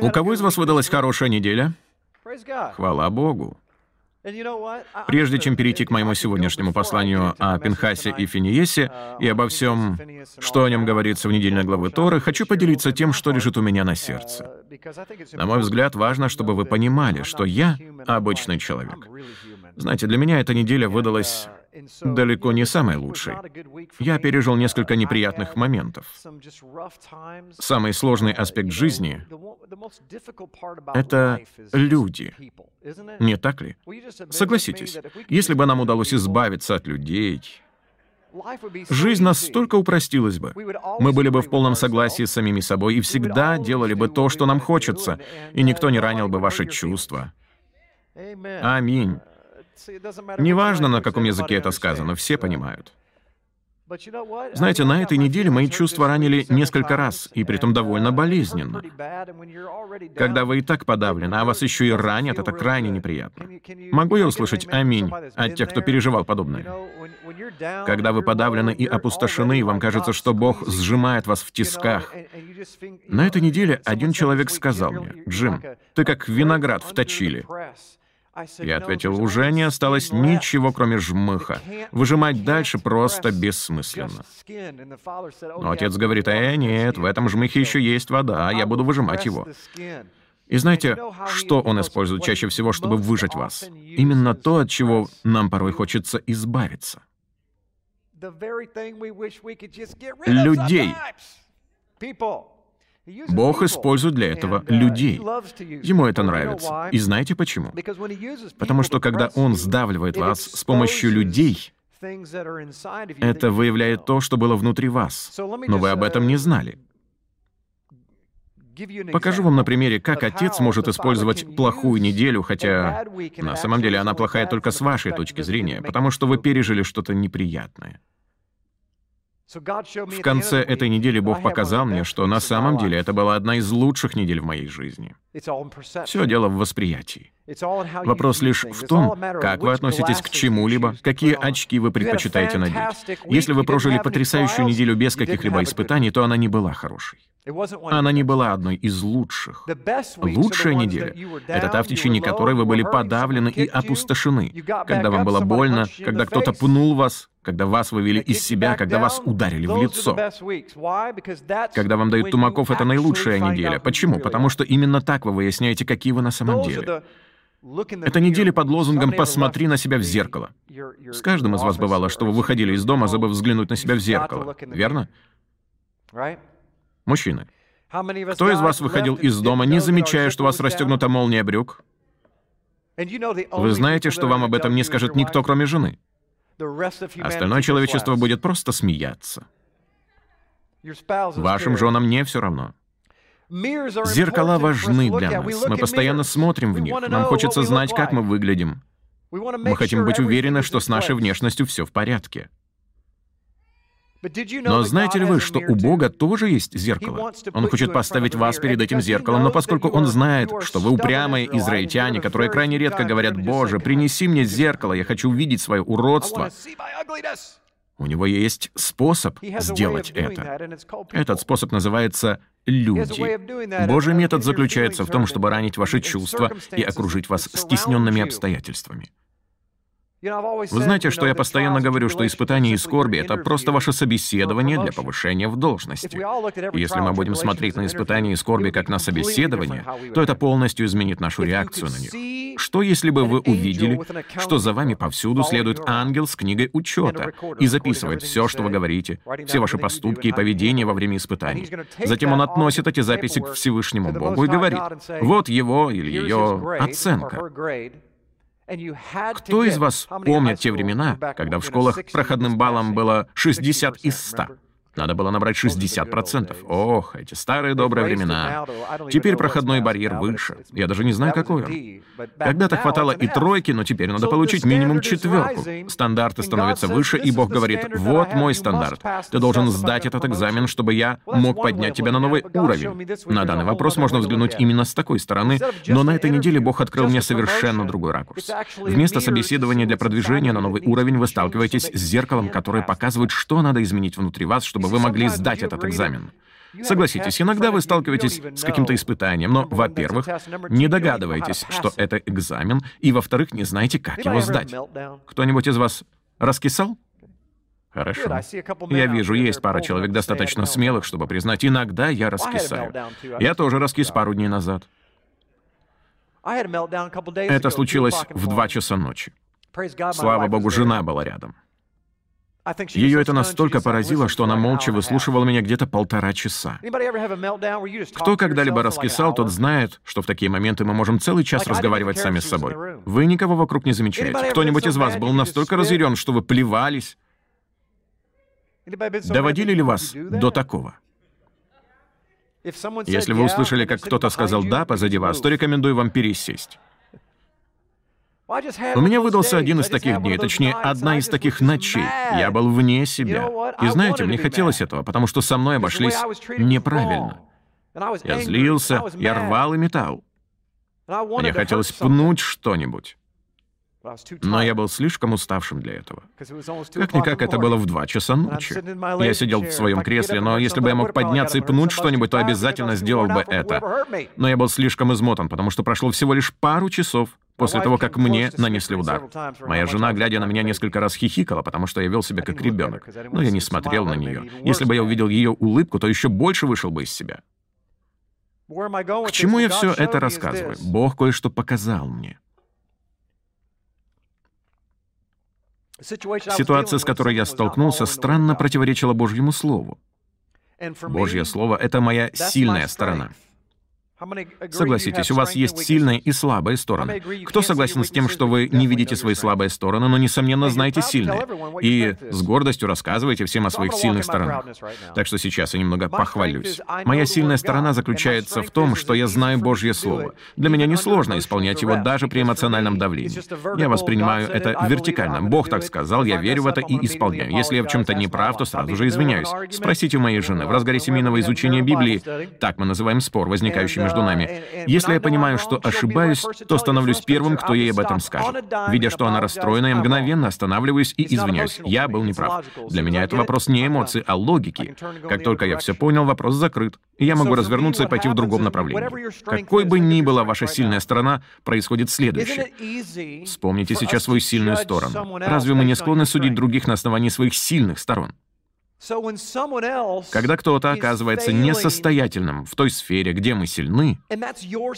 У кого из вас выдалась хорошая неделя? Хвала Богу. Прежде чем перейти к моему сегодняшнему посланию о Пинхасе и Финиесе и обо всем, что о нем говорится в недельной главе Торы, хочу поделиться тем, что лежит у меня на сердце. На мой взгляд, важно, чтобы вы понимали, что я обычный человек. Знаете, для меня эта неделя выдалась далеко не самой лучшей. Я пережил несколько неприятных моментов. Самый сложный аспект жизни — это люди. Не так ли? Согласитесь, если бы нам удалось избавиться от людей, жизнь настолько упростилась бы. Мы были бы в полном согласии с самими собой и всегда делали бы то, что нам хочется, и никто не ранил бы ваши чувства. Аминь. Неважно, на каком языке это сказано, все понимают. Знаете, на этой неделе мои чувства ранили несколько раз, и притом довольно болезненно. Когда вы и так подавлены, а вас еще и ранят, это крайне неприятно. Могу я услышать «Аминь» от тех, кто переживал подобное? Когда вы подавлены и опустошены, и вам кажется, что Бог сжимает вас в тисках. На этой неделе один человек сказал мне, «Джим, ты как виноград в точиле. Я ответил, уже не осталось ничего, кроме жмыха. Выжимать дальше просто бессмысленно. Но отец говорит, э, нет, в этом жмыхе еще есть вода, я буду выжимать его. И знаете, что он использует чаще всего, чтобы выжать вас? Именно то, от чего нам порой хочется избавиться. Людей. Бог использует для этого людей. Ему это нравится. И знаете почему? Потому что когда Он сдавливает вас с помощью людей, это выявляет то, что было внутри вас, но вы об этом не знали. Покажу вам на примере, как отец может использовать плохую неделю, хотя на самом деле она плохая только с вашей точки зрения, потому что вы пережили что-то неприятное. В конце этой недели Бог показал мне, что на самом деле это была одна из лучших недель в моей жизни. Все дело в восприятии. Вопрос лишь в том, как вы относитесь к чему-либо, какие очки вы предпочитаете надеть. Если вы прожили потрясающую неделю без каких-либо испытаний, то она не была хорошей. Она не была одной из лучших. Лучшая неделя — это та, в течение которой вы были подавлены и опустошены, когда вам было больно, когда кто-то пнул вас, когда вас вывели из себя, когда вас ударили в лицо. Когда вам дают тумаков, это наилучшая неделя. Почему? Потому что именно так вы выясняете, какие вы на самом деле. Это неделя под лозунгом «посмотри на себя в зеркало». С каждым из вас бывало, что вы выходили из дома, забыв взглянуть на себя в зеркало. Верно? Мужчины. Кто из вас выходил из дома, не замечая, что у вас расстегнута молния брюк? Вы знаете, что вам об этом не скажет никто, кроме жены. Остальное человечество будет просто смеяться. Вашим женам не все равно. Зеркала важны для нас. Мы постоянно смотрим в них. Нам хочется знать, как мы выглядим. Мы хотим быть уверены, что с нашей внешностью все в порядке. Но знаете ли вы, что у Бога тоже есть зеркало? Он хочет поставить вас перед этим зеркалом, но поскольку Он знает, что вы упрямые израильтяне, которые крайне редко говорят, «Боже, принеси мне зеркало, я хочу увидеть свое уродство», у него есть способ сделать это. Этот способ называется люди. Божий метод заключается в том, чтобы ранить ваши чувства и окружить вас стесненными обстоятельствами. Вы знаете, что я постоянно говорю, что испытания и скорби — это просто ваше собеседование для повышения в должности. Если мы будем смотреть на испытания и скорби как на собеседование, то это полностью изменит нашу реакцию на них. Что если бы вы увидели, что за вами повсюду следует ангел с книгой учета и записывает все, что вы говорите, все ваши поступки и поведение во время испытаний. Затем он относит эти записи к Всевышнему Богу и говорит, вот его или ее оценка. Кто из вас помнит те времена, когда в школах проходным баллом было 60 из 100? Надо было набрать 60%. Ох, эти старые добрые времена. Теперь проходной барьер выше. Я даже не знаю, какой он. Когда-то хватало и тройки, но теперь надо получить минимум четверку. Стандарты становятся выше, и Бог говорит, вот мой стандарт. Ты должен сдать этот экзамен, чтобы я мог поднять тебя на новый уровень. На данный вопрос можно взглянуть именно с такой стороны, но на этой неделе Бог открыл мне совершенно другой ракурс. Вместо собеседования для продвижения на новый уровень вы сталкиваетесь с зеркалом, которое показывает, что надо изменить внутри вас, чтобы вы могли сдать этот экзамен. Согласитесь, иногда вы сталкиваетесь с каким-то испытанием, но, во-первых, не догадываетесь, что это экзамен, и, во-вторых, не знаете, как его сдать. Кто-нибудь из вас раскисал? Хорошо. Я вижу, есть пара человек достаточно смелых, чтобы признать, иногда я раскисаю. Я тоже раскис пару дней назад. Это случилось в два часа ночи. Слава богу, жена была рядом. Ее это настолько поразило, что она молча выслушивала меня где-то полтора часа. Кто когда-либо раскисал, тот знает, что в такие моменты мы можем целый час разговаривать сами с собой. Вы никого вокруг не замечаете. Кто-нибудь из вас был настолько разъярен, что вы плевались? Доводили ли вас до такого? Если вы услышали, как кто-то сказал «да» позади вас, то рекомендую вам пересесть. У меня выдался один из таких дней, точнее, одна из таких ночей. Я был вне себя. И знаете, мне хотелось этого, потому что со мной обошлись неправильно. Я злился, я рвал и метал. Мне хотелось пнуть что-нибудь. Но я был слишком уставшим для этого. Как-никак это было в два часа ночи. Я сидел в своем кресле, но если бы я мог подняться и пнуть что-нибудь, то обязательно сделал бы это. Но я был слишком измотан, потому что прошло всего лишь пару часов после того, как мне нанесли удар. Моя жена, глядя на меня, несколько раз хихикала, потому что я вел себя как ребенок. Но я не смотрел на нее. Если бы я увидел ее улыбку, то еще больше вышел бы из себя. К чему я все это рассказываю? Бог кое-что показал мне. Ситуация, с которой я столкнулся, странно противоречила Божьему Слову. Божье Слово — это моя сильная сторона. Согласитесь, у вас есть сильные и слабые стороны. Кто согласен с тем, что вы не видите свои слабые стороны, но, несомненно, знаете сильные? И с гордостью рассказываете всем о своих сильных сторонах. Так что сейчас я немного похвалюсь. Моя сильная сторона заключается в том, что я знаю Божье Слово. Для меня несложно исполнять его даже при эмоциональном давлении. Я воспринимаю это вертикально. Бог так сказал, я верю в это и исполняю. Если я в чем-то не прав, то сразу же извиняюсь. Спросите у моей жены. В разгаре семейного изучения Библии, так мы называем спор, возникающий между между нами. Если я понимаю, что ошибаюсь, то становлюсь первым, кто ей об этом скажет. Видя, что она расстроена, я мгновенно останавливаюсь и извиняюсь. Я был неправ. Для меня это вопрос не эмоций, а логики. Как только я все понял, вопрос закрыт. И я могу развернуться и пойти в другом направлении. Какой бы ни была ваша сильная сторона, происходит следующее. Вспомните сейчас свою сильную сторону. Разве мы не склонны судить других на основании своих сильных сторон? Когда кто-то оказывается несостоятельным в той сфере, где мы сильны,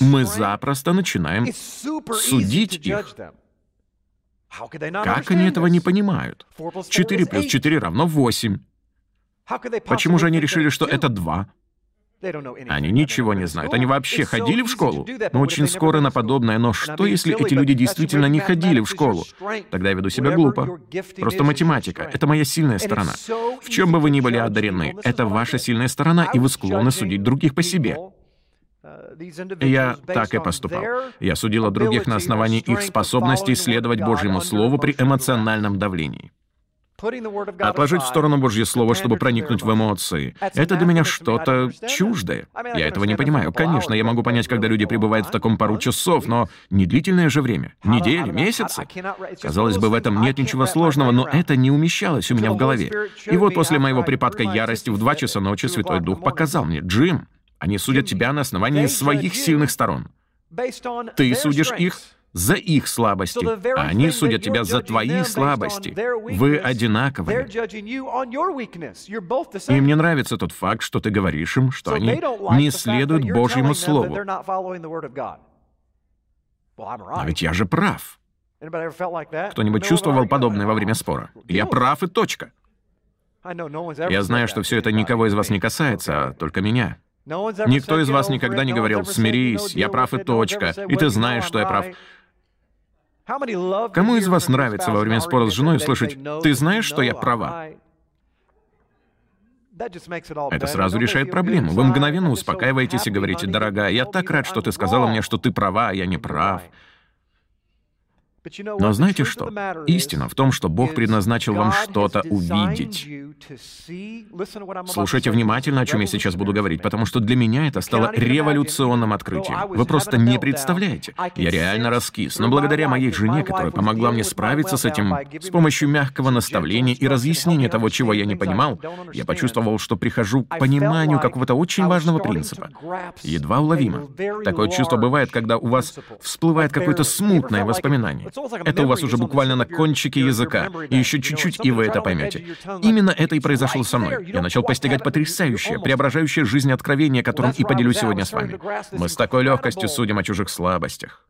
мы запросто начинаем судить их. Как они этого не понимают? 4 плюс 4 равно 8. Почему же они решили, что это 2? Они ничего не знают. Они вообще ходили в школу? Мы очень скоро на подобное, но что, если эти люди действительно не ходили в школу? Тогда я веду себя глупо. Просто математика — это моя сильная сторона. В чем бы вы ни были одарены, это ваша сильная сторона, и вы склонны судить других по себе. Я так и поступал. Я судил о других на основании их способности следовать Божьему Слову при эмоциональном давлении. Отложить в сторону Божье Слово, чтобы проникнуть в эмоции. Это для меня что-то чуждое. Я этого не понимаю. Конечно, я могу понять, когда люди пребывают в таком пару часов, но не длительное же время. Недели, месяцы. Казалось бы, в этом нет ничего сложного, но это не умещалось у меня в голове. И вот после моего припадка ярости в два часа ночи Святой Дух показал мне, «Джим, они судят тебя на основании своих сильных сторон. Ты судишь их за их слабости, а они судят тебя за твои слабости. Вы одинаковы. И мне нравится тот факт, что ты говоришь им, что они не следуют Божьему Слову. А ведь я же прав. Кто-нибудь чувствовал подобное во время спора? Я прав и точка. Я знаю, что все это никого из вас не касается, а только меня. Никто из вас никогда не говорил «смирись, я прав и точка, и ты знаешь, что я прав». Кому из вас нравится во время спора с женой услышать «ты знаешь, что я права»? Это сразу решает проблему. Вы мгновенно успокаиваетесь и говорите, «Дорогая, я так рад, что ты сказала мне, что ты права, а я не прав». Но знаете что? Истина в том, что Бог предназначил вам что-то увидеть. Слушайте внимательно, о чем я сейчас буду говорить, потому что для меня это стало революционным открытием. Вы просто не представляете. Я реально раскис, но благодаря моей жене, которая помогла мне справиться с этим с помощью мягкого наставления и разъяснения того, чего я не понимал, я почувствовал, что прихожу к пониманию какого-то очень важного принципа. Едва уловимо. Такое чувство бывает, когда у вас всплывает какое-то смутное воспоминание. Это у вас уже буквально на кончике языка, и еще чуть-чуть, и вы это поймете. Именно это и произошло со мной. Я начал постигать потрясающее, преображающее жизнь откровение, которым и поделюсь сегодня с вами. Мы с такой легкостью судим о чужих слабостях.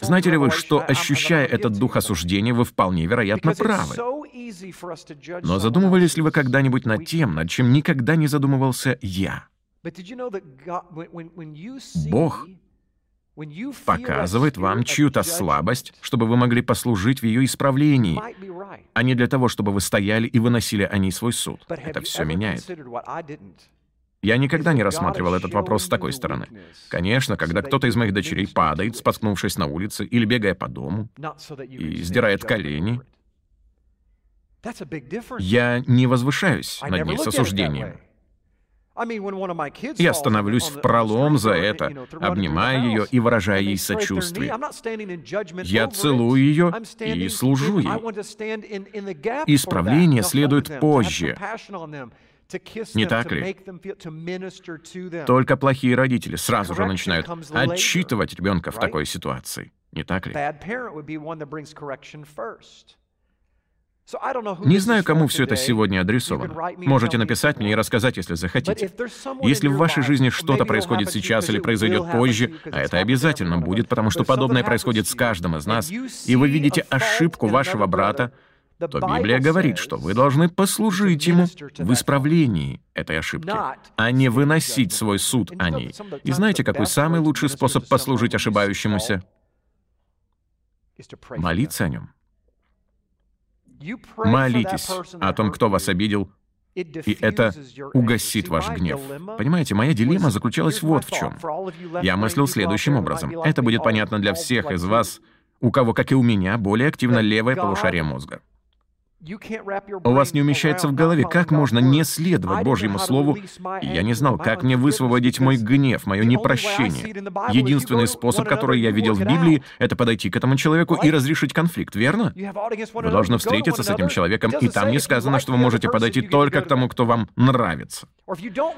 Знаете ли вы, что, ощущая этот дух осуждения, вы вполне вероятно правы. Но задумывались ли вы когда-нибудь над тем, над чем никогда не задумывался я? Бог показывает вам чью-то слабость, чтобы вы могли послужить в ее исправлении, а не для того, чтобы вы стояли и выносили о ней свой суд. Это все меняет. Я никогда не рассматривал этот вопрос с такой стороны. Конечно, когда кто-то из моих дочерей падает, споткнувшись на улице или бегая по дому, и сдирает колени, я не возвышаюсь над ней с осуждением. Я становлюсь в пролом за это, обнимая ее и выражая ей сочувствие. Я целую ее и служу ей. Исправление следует позже. Не так ли? Только плохие родители сразу же начинают отчитывать ребенка в такой ситуации. Не так ли? Не знаю, кому все это сегодня адресовано. Можете написать мне и рассказать, если захотите. Если в вашей жизни что-то происходит сейчас или произойдет позже, а это обязательно будет, потому что подобное происходит с каждым из нас, и вы видите ошибку вашего брата, то Библия говорит, что вы должны послужить ему в исправлении этой ошибки, а не выносить свой суд о ней. И знаете, какой самый лучший способ послужить ошибающемуся? Молиться о нем. Молитесь о том, кто вас обидел, и это угасит ваш гнев. Понимаете, моя дилемма заключалась вот в чем. Я мыслил следующим образом. Это будет понятно для всех из вас, у кого, как и у меня, более активно левое полушарие мозга. У вас не умещается в голове, как можно не следовать Божьему Слову. Я не знал, как мне высвободить мой гнев, мое непрощение. Единственный способ, который я видел в Библии, это подойти к этому человеку и разрешить конфликт, верно? Вы должны встретиться с этим человеком, и там не сказано, что вы можете подойти только к тому, кто вам нравится.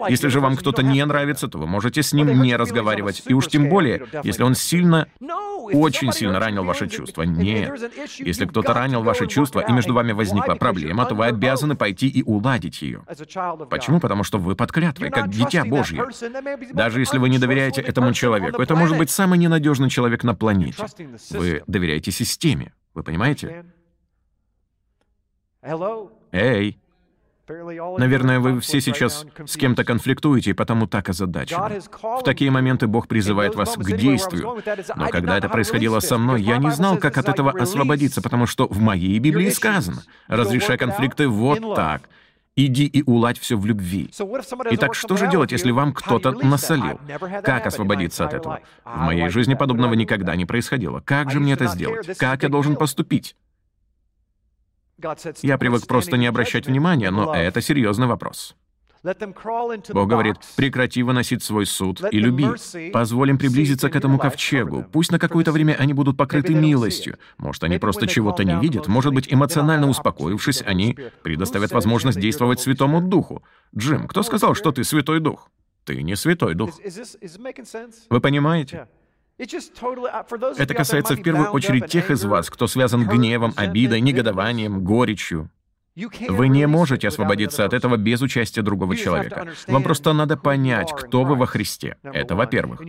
Если же вам кто-то не нравится, то вы можете с ним не разговаривать. И уж тем более, если он сильно, очень сильно ранил ваши чувства. Нет. Если кто-то ранил ваши чувства, и между вами возник возникла проблема, то вы обязаны пойти и уладить ее. Почему? Потому что вы под клятвой, как дитя Божье. Даже если вы не доверяете этому человеку, это может быть самый ненадежный человек на планете. Вы доверяете системе. Вы понимаете? Эй! Наверное, вы все сейчас с кем-то конфликтуете, и потому так озадачены. В такие моменты Бог призывает вас к действию. Но когда это происходило со мной, я не знал, как от этого освободиться, потому что в моей Библии сказано «разрешай конфликты вот так». Иди и уладь все в любви. Итак, что же делать, если вам кто-то насолил? Как освободиться от этого? В моей жизни подобного никогда не происходило. Как же мне это сделать? Как я должен поступить? Я привык просто не обращать внимания, но это серьезный вопрос. Бог говорит, прекрати выносить свой суд и люби. Позволим приблизиться к этому ковчегу. Пусть на какое-то время они будут покрыты милостью. Может, они просто чего-то не видят. Может быть, эмоционально успокоившись, они предоставят возможность действовать Святому Духу. Джим, кто сказал, что ты Святой Дух? Ты не Святой Дух. Вы понимаете? Uh, Это касается в первую очередь тех из вас, кто связан гневом, обидой, негодованием, горечью. Вы не можете освободиться от этого без участия другого человека. Вам просто надо понять, кто вы во Христе. Это во-первых.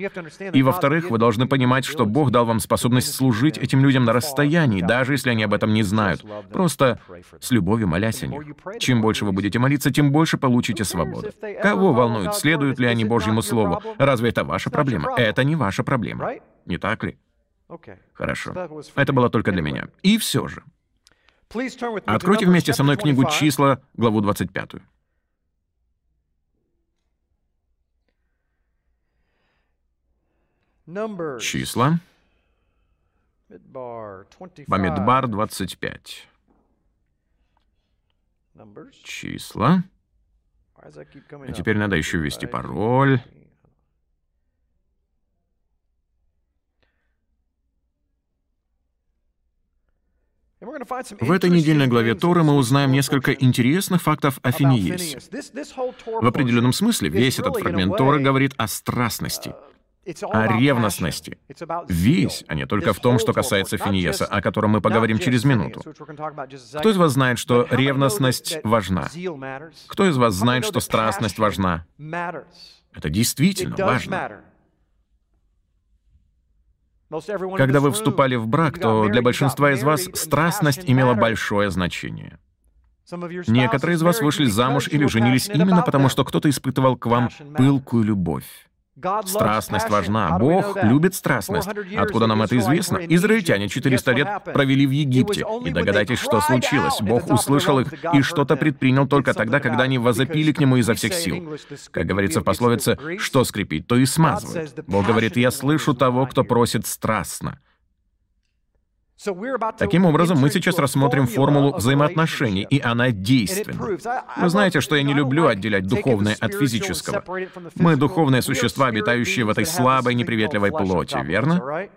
И во-вторых, вы должны понимать, что Бог дал вам способность служить этим людям на расстоянии, даже если они об этом не знают. Просто с любовью молясь о них. Чем больше вы будете молиться, тем больше получите свободу. Кого волнует, следуют ли они Божьему Слову? Разве это ваша проблема? Это не ваша проблема. Не так ли? Хорошо. Это было только для меня. И все же. Откройте вместе со мной книгу «Числа», главу 25. Числа, Бамидбар 25. Числа. И теперь надо еще ввести пароль. В этой недельной главе Торы мы узнаем несколько интересных фактов о Финиесе. В определенном смысле весь этот фрагмент Торы говорит о страстности, о ревностности. Весь, а не только в том, что касается Финиеса, о котором мы поговорим через минуту. Кто из вас знает, что ревностность важна? Кто из вас знает, что страстность важна? Это действительно важно. Когда вы вступали в брак, то для большинства из вас страстность имела большое значение. Некоторые из вас вышли замуж или женились именно потому, что кто-то испытывал к вам пылкую любовь. Страстность важна. Бог любит страстность. Откуда нам это известно? Израильтяне 400 лет провели в Египте. И догадайтесь, что случилось. Бог услышал их и что-то предпринял только тогда, когда они возопили к Нему изо всех сил. Как говорится в пословице, что скрипит, то и смазывает. Бог говорит, «Я слышу того, кто просит страстно». Таким образом, мы сейчас рассмотрим формулу взаимоотношений, и она действенна. Вы знаете, что я не люблю отделять духовное от физического. Мы духовные существа, обитающие в этой слабой, неприветливой плоти, верно?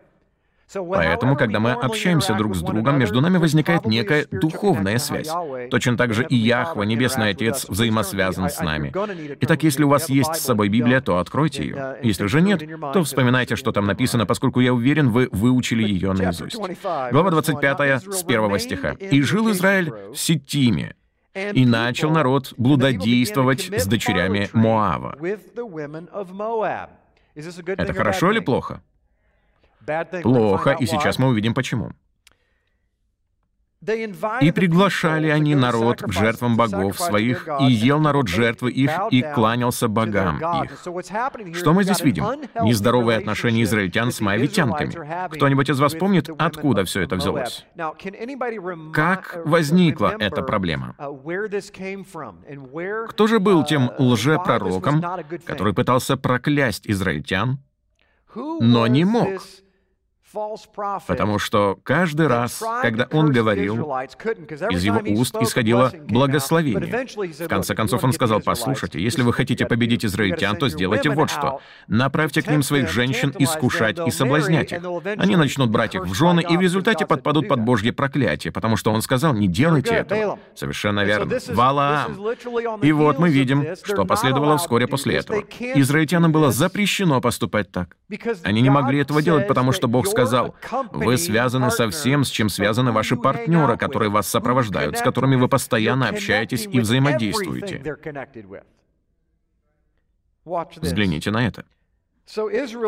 Поэтому, когда мы общаемся друг с другом, между нами возникает некая духовная связь. Точно так же и Яхва, Небесный Отец, взаимосвязан с нами. Итак, если у вас есть с собой Библия, то откройте ее. Если же нет, то вспоминайте, что там написано, поскольку я уверен, вы выучили ее наизусть. Глава 25 с первого стиха. «И жил Израиль в Ситиме, и начал народ блудодействовать с дочерями Моава». Это хорошо или плохо? Плохо, и сейчас мы увидим почему. И приглашали они народ к жертвам богов своих, и ел народ жертвы их, и кланялся богам их. Что мы здесь видим? Нездоровые отношения израильтян с моавитянками. Кто-нибудь из вас помнит, откуда все это взялось? Как возникла эта проблема? Кто же был тем лжепророком, который пытался проклясть израильтян, но не мог? Потому что каждый раз, когда он говорил, из его уст исходило благословение. В конце концов он сказал, послушайте, если вы хотите победить израильтян, то сделайте вот что. Направьте к ним своих женщин искушать и соблазнять их. Они начнут брать их в жены и в результате подпадут под Божье проклятие, потому что он сказал, не делайте этого. Совершенно верно. Валаам. И вот мы видим, что последовало вскоре после этого. Израильтянам было запрещено поступать так. Они не могли этого делать, потому что Бог сказал, сказал, вы связаны со всем, с чем связаны ваши партнеры, которые вас сопровождают, с которыми вы постоянно общаетесь и взаимодействуете. Взгляните на это.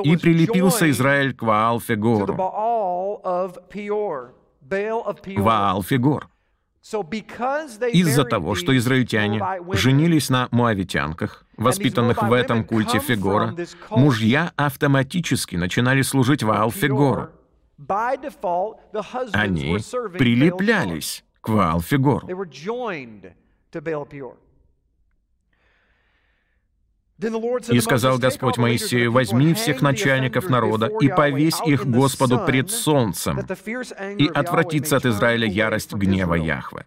«И прилепился Израиль к Ваал-Фегору». Ваал-Фегор. Из-за того, что израильтяне женились на муавитянках, воспитанных в этом культе Фигора, мужья автоматически начинали служить Ваал-Фигору. Они прилеплялись к Ваал-Фигору. И сказал Господь Моисею, «Возьми всех начальников народа и повесь их Господу пред солнцем, и отвратится от Израиля ярость гнева Яхве».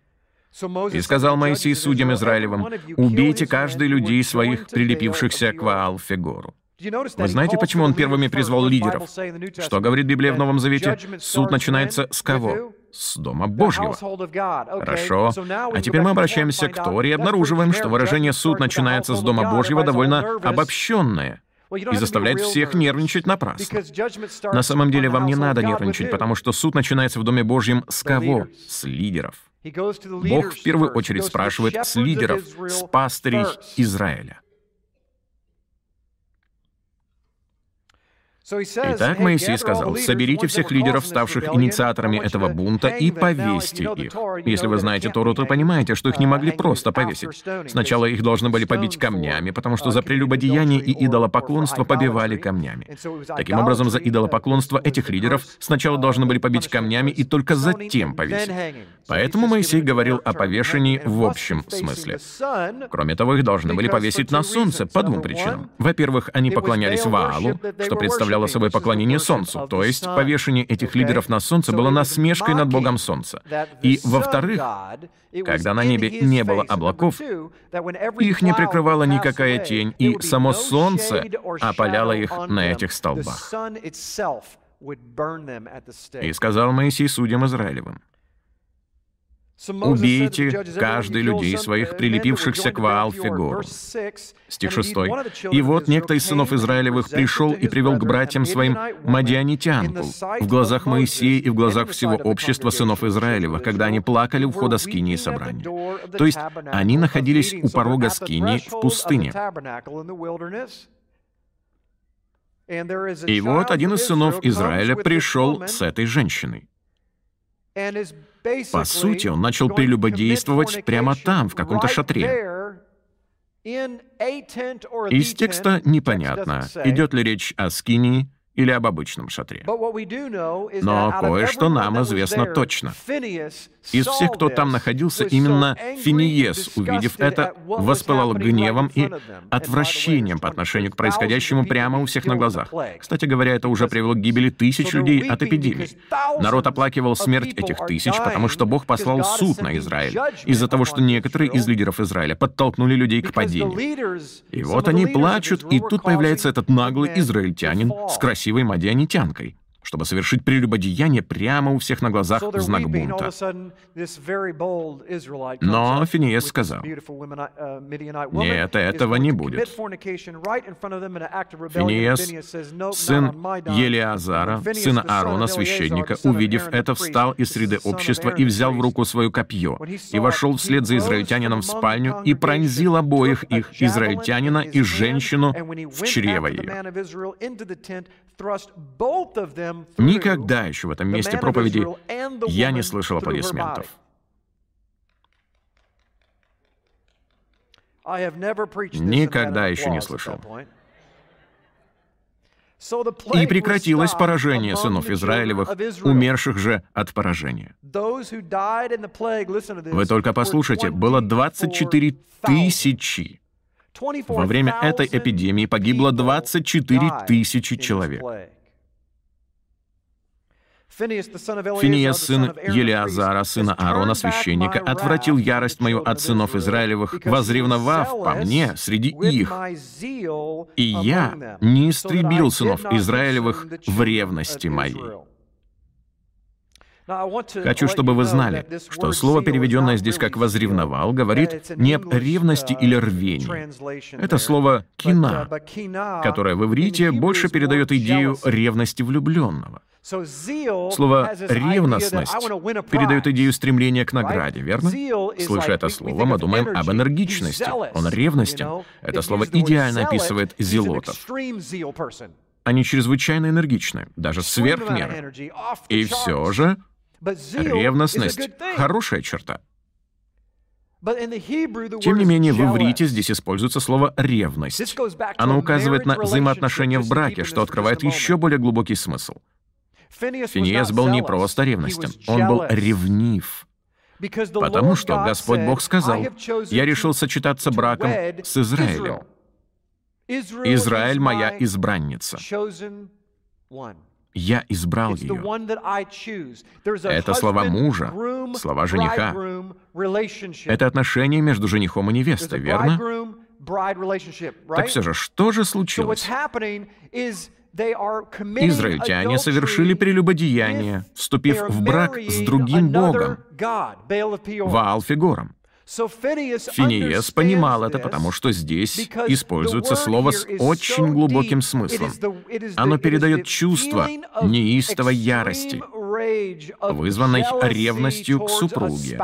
И сказал Моисей судьям Израилевым, «Убейте каждый людей своих, прилепившихся к Ваал-Фегору». Вы знаете, почему он первыми призвал лидеров? Что говорит Библия в Новом Завете? Суд начинается с кого? С Дома Божьего. Хорошо. А теперь мы обращаемся к Торе и обнаруживаем, что выражение «суд начинается с Дома Божьего» довольно обобщенное и заставляет всех нервничать напрасно. На самом деле вам не надо нервничать, потому что суд начинается в Доме Божьем с кого? С лидеров. Бог в первую очередь спрашивает с лидеров, с пастырей Израиля. Итак, Моисей сказал, «Соберите всех лидеров, ставших инициаторами этого бунта, и повесьте их». Если вы знаете Тору, то понимаете, что их не могли просто повесить. Сначала их должны были побить камнями, потому что за прелюбодеяние и идолопоклонство побивали камнями. Таким образом, за идолопоклонство этих лидеров сначала должны были побить камнями и только затем повесить. Поэтому Моисей говорил о повешении в общем смысле. Кроме того, их должны были повесить на солнце по двум причинам. Во-первых, они поклонялись Ваалу, что представляет представляло собой поклонение Солнцу, то есть повешение этих лидеров на Солнце было насмешкой над Богом Солнца. И, во-вторых, когда на небе не было облаков, их не прикрывала никакая тень, и само Солнце опаляло их на этих столбах. И сказал Моисей судьям Израилевым, «Убейте каждый людей своих, прилепившихся к Ваалфегору». Стих 6. «И вот некто из сынов Израилевых пришел и привел к братьям своим мадианитянку в глазах Моисея и в глазах всего общества сынов Израилевых, когда они плакали у входа скинии собрания». То есть они находились у порога скинии в пустыне. И вот один из сынов Израиля пришел с этой женщиной. По сути, он начал прелюбодействовать прямо там, в каком-то шатре. Из текста непонятно, идет ли речь о скинии или об обычном шатре. Но кое-что нам известно точно. Из всех, кто там находился, именно Финиес, увидев это, воспылал гневом и отвращением по отношению к происходящему прямо у всех на глазах. Кстати говоря, это уже привело к гибели тысяч людей от эпидемии. Народ оплакивал смерть этих тысяч, потому что Бог послал суд на Израиль из-за того, что некоторые из лидеров Израиля подтолкнули людей к падению. И вот они плачут, и тут появляется этот наглый израильтянин с красивой мадианитянкой чтобы совершить прелюбодеяние прямо у всех на глазах в знак бунта. Но Финиес сказал, uh, «Нет, этого не будет». Финиес, сын Елиазара, сына Аарона, священника, увидев это, встал из среды общества и взял в руку свое копье, и вошел вслед за израильтянином в спальню и пронзил обоих их, израильтянина и женщину, в чрево ее. Никогда еще в этом месте проповеди я не слышал аплодисментов. Никогда еще не слышал. И прекратилось поражение сынов Израилевых, умерших же от поражения. Вы только послушайте, было 24 тысячи. Во время этой эпидемии погибло 24 тысячи человек. Финиес, сын Елиазара, сына Аарона, священника, отвратил ярость мою от сынов Израилевых, возревновав по мне среди их. И я не истребил сынов Израилевых в ревности моей. Хочу, чтобы вы знали, что слово, переведенное здесь как «возревновал», говорит не об ревности или рвении. Это слово «кина», которое в иврите больше передает идею ревности влюбленного. Слово «ревностность» передает идею стремления к награде, верно? Слыша это слово, мы думаем об энергичности. Он ревностен. Это слово идеально описывает зелотов. Они чрезвычайно энергичны, даже сверх меры. И все же ревностность — хорошая черта. Тем не менее, в иврите здесь используется слово «ревность». Оно указывает на взаимоотношения в браке, что открывает еще более глубокий смысл — Финиес был не просто ревностен, он был ревнив. Потому что Господь Бог сказал, «Я решил сочетаться браком с Израилем. Израиль — моя избранница. Я избрал ее. Это слова мужа, слова жениха. Это отношение между женихом и невестой, верно? Так все же, что же случилось? Израильтяне совершили прелюбодеяние, вступив в брак с другим богом, Ваалфигором. Финиес понимал это, потому что здесь используется слово с очень глубоким смыслом. Оно передает чувство неистовой ярости, вызванной ревностью к супруге.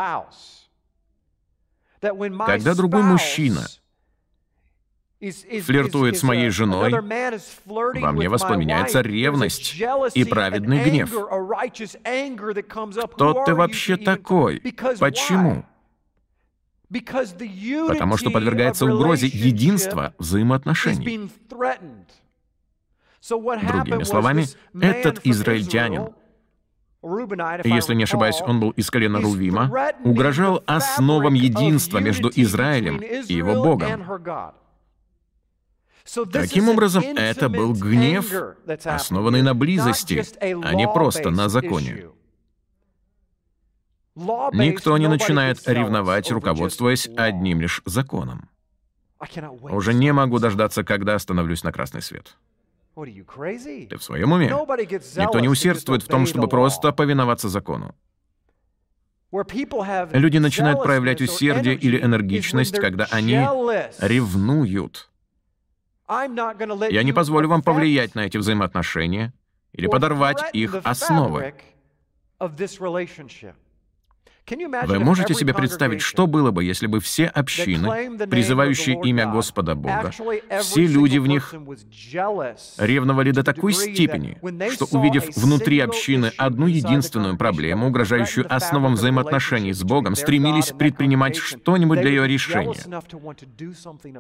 Когда другой мужчина флиртует с моей женой, во мне воспламеняется ревность и праведный гнев. Кто ты вообще такой? Почему? Потому что подвергается угрозе единства взаимоотношений. Другими словами, этот израильтянин, если не ошибаюсь, он был из колена Рувима, угрожал основам единства между Израилем и его Богом. Таким образом, это был гнев, основанный на близости, а не просто на законе. Никто не начинает ревновать, руководствуясь одним лишь законом. Уже не могу дождаться, когда остановлюсь на красный свет. Ты в своем уме? Никто не усердствует в том, чтобы просто повиноваться закону. Люди начинают проявлять усердие или энергичность, когда они ревнуют. Я не позволю вам повлиять на эти взаимоотношения или подорвать их основы. Вы можете себе представить, что было бы, если бы все общины, призывающие имя Господа Бога, все люди в них ревновали до такой степени, что, увидев внутри общины одну единственную проблему, угрожающую основам взаимоотношений с Богом, стремились предпринимать что-нибудь для ее решения.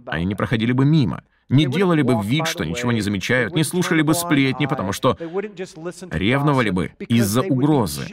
Они не проходили бы мимо, не делали бы вид, что ничего не замечают, не слушали бы сплетни, потому что ревновали бы из-за угрозы.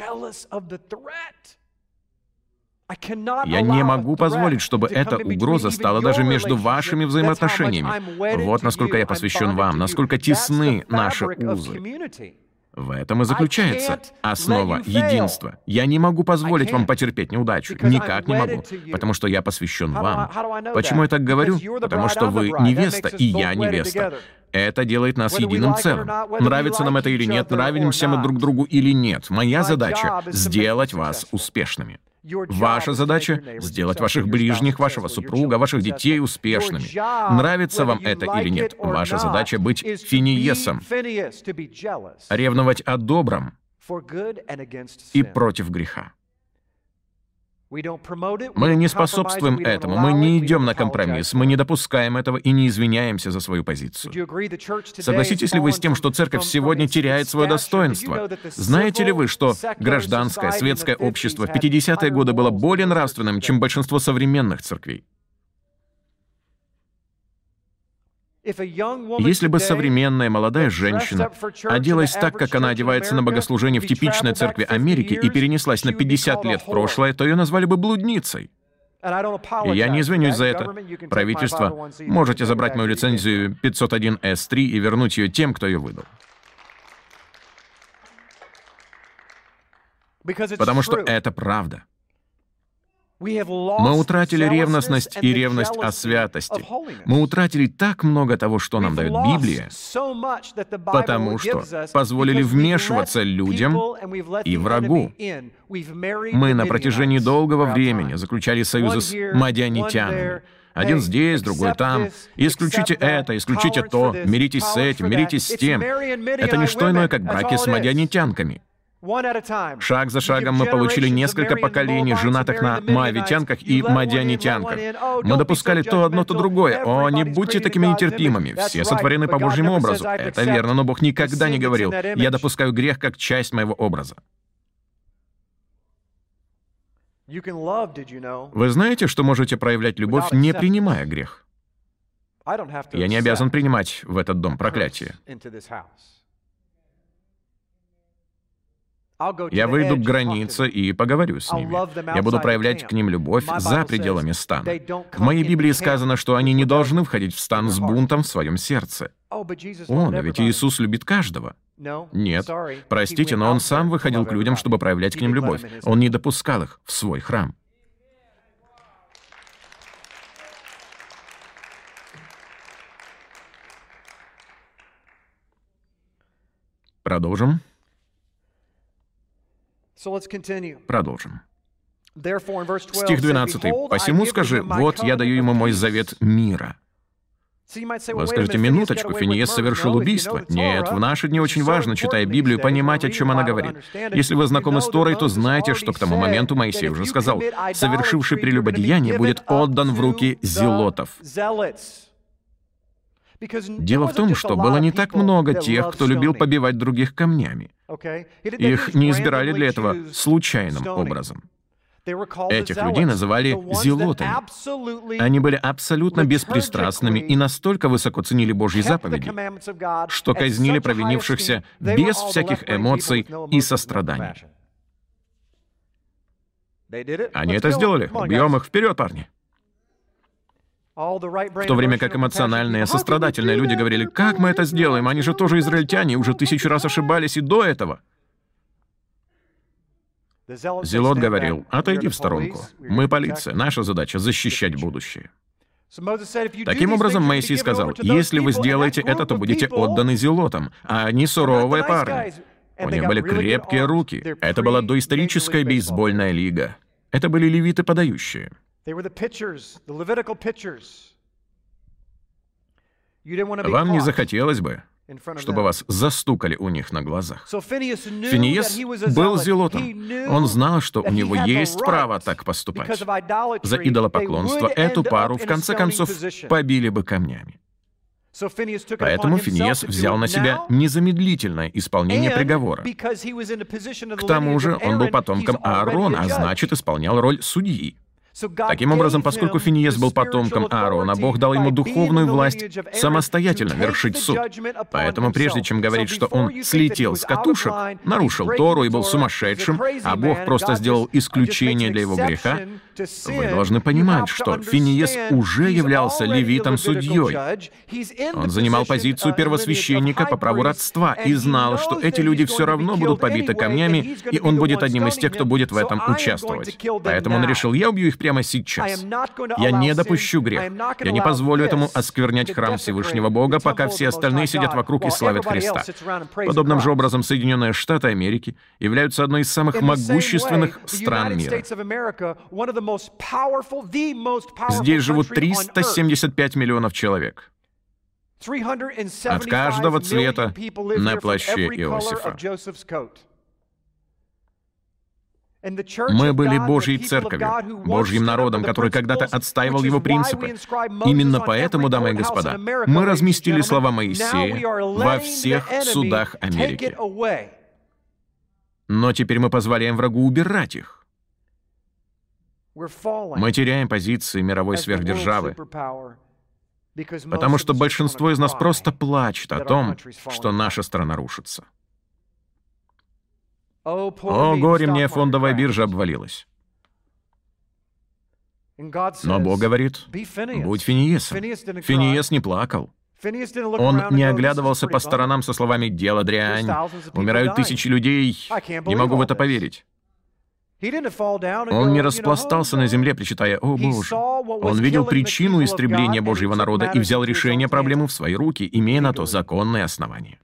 Я не могу позволить, чтобы эта угроза стала даже между вашими взаимоотношениями. Вот насколько я посвящен вам, насколько тесны наши узы. В этом и заключается основа единства. Я не могу позволить вам потерпеть неудачу. Никак не могу. Потому что я посвящен вам. Почему я так говорю? Потому что вы невеста, и я невеста. Это делает нас единым целым. Нравится нам это или нет, нравимся мы друг другу или нет. Моя задача — сделать вас успешными. Ваша задача — сделать ваших ближних, вашего супруга, ваших детей успешными. Нравится вам это или нет, ваша задача — быть финиесом, ревновать о добром и против греха. Мы не способствуем этому, мы не идем на компромисс, мы не допускаем этого и не извиняемся за свою позицию. Согласитесь ли вы с тем, что церковь сегодня теряет свое достоинство? Знаете ли вы, что гражданское, светское общество в 50-е годы было более нравственным, чем большинство современных церквей? Если бы современная молодая женщина оделась так, как она одевается на богослужение в типичной церкви Америки и перенеслась на 50 лет в прошлое, то ее назвали бы блудницей. И я не извинюсь за это. Правительство, можете забрать мою лицензию 501S3 и вернуть ее тем, кто ее выдал. Потому что это правда. Мы утратили ревностность и ревность о святости. Мы утратили так много того, что нам дает Библия, потому что позволили вмешиваться людям и врагу. Мы на протяжении долгого времени заключали союзы с мадианитянами. Один здесь, другой там. Исключите это, исключите то, миритесь с этим, миритесь с тем. Это не что иное, как браки с мадианитянками. Шаг за шагом мы получили несколько поколений, женатых на моавитянках и мадианитянках. Мы допускали то одно, то другое. О, не будьте такими нетерпимыми. Все сотворены по Божьему образу. Это верно, но Бог никогда не говорил, я допускаю грех как часть моего образа. Вы знаете, что можете проявлять любовь, не принимая грех? Я не обязан принимать в этот дом проклятие. Я выйду к границе и поговорю с ними. Я буду проявлять к ним любовь за пределами стана. В моей Библии сказано, что они не должны входить в стан с бунтом в своем сердце. О, но ведь Иисус любит каждого. Нет, простите, но Он сам выходил к людям, чтобы проявлять к ним любовь. Он не допускал их в свой храм. Продолжим. Продолжим. Стих 12. «Посему скажи, вот я даю ему мой завет мира». Вы скажете, минуточку, Финиес совершил убийство. Нет, в наши дни очень важно, читая Библию, понимать, о чем она говорит. Если вы знакомы с Торой, то знаете, что к тому моменту Моисей уже сказал, совершивший прелюбодеяние будет отдан в руки зелотов. Дело в том, что было не так много тех, кто любил побивать других камнями. Их не избирали для этого случайным образом. Этих людей называли зелотами. Они были абсолютно беспристрастными и настолько высоко ценили Божьи заповеди, что казнили провинившихся без всяких эмоций и сострадания. Они это сделали. Убьем их вперед, парни. В то время как эмоциональные, сострадательные люди говорили, как мы это сделаем, они же тоже израильтяне, уже тысячу раз ошибались и до этого. Зелот говорил, отойди в сторонку. Мы полиция, наша задача — защищать будущее. Таким образом, Моисей сказал, если вы сделаете это, то будете отданы зелотам, а они суровые парни. У них были крепкие руки. Это была доисторическая бейсбольная лига. Это были левиты подающие. Вам не захотелось бы, чтобы вас застукали у них на глазах. Финиес был зелотом. Он знал, что у него есть право так поступать. За идолопоклонство эту пару, в конце концов, побили бы камнями. Поэтому Финиес взял на себя незамедлительное исполнение приговора. К тому же он был потомком Аарона, а значит, исполнял роль судьи. Таким образом, поскольку Финиес был потомком Аарона, Бог дал ему духовную власть самостоятельно вершить суд. Поэтому прежде чем говорить, что он слетел с катушек, нарушил Тору и был сумасшедшим, а Бог просто сделал исключение для его греха, вы должны понимать, что Финиес уже являлся левитом-судьей. Он занимал позицию первосвященника по праву родства и знал, что эти люди все равно будут побиты камнями, и он будет одним из тех, кто будет в этом участвовать. Поэтому он решил, я убью их прямо сейчас. Я не допущу грех. Я не позволю этому осквернять храм Всевышнего Бога, пока все остальные сидят вокруг и славят Христа. Подобным же образом Соединенные Штаты Америки являются одной из самых могущественных стран мира. Здесь живут 375 миллионов человек. От каждого цвета на плаще Иосифа. Мы были Божьей церковью, Божьим народом, который когда-то отстаивал его принципы. Именно поэтому, дамы и господа, мы разместили слова Моисея во всех судах Америки. Но теперь мы позволяем врагу убирать их. Мы теряем позиции мировой сверхдержавы, потому что большинство из нас просто плачет о том, что наша страна рушится. О, горе мне, фондовая биржа обвалилась. Но Бог говорит, будь Финиесом. Финиес не плакал. Он не оглядывался по сторонам со словами «дело дрянь», «умирают тысячи людей», «не могу в это поверить». Он не распластался на земле, причитая «О, Боже». Он видел причину истребления Божьего народа и взял решение проблемы в свои руки, имея на то законные основания.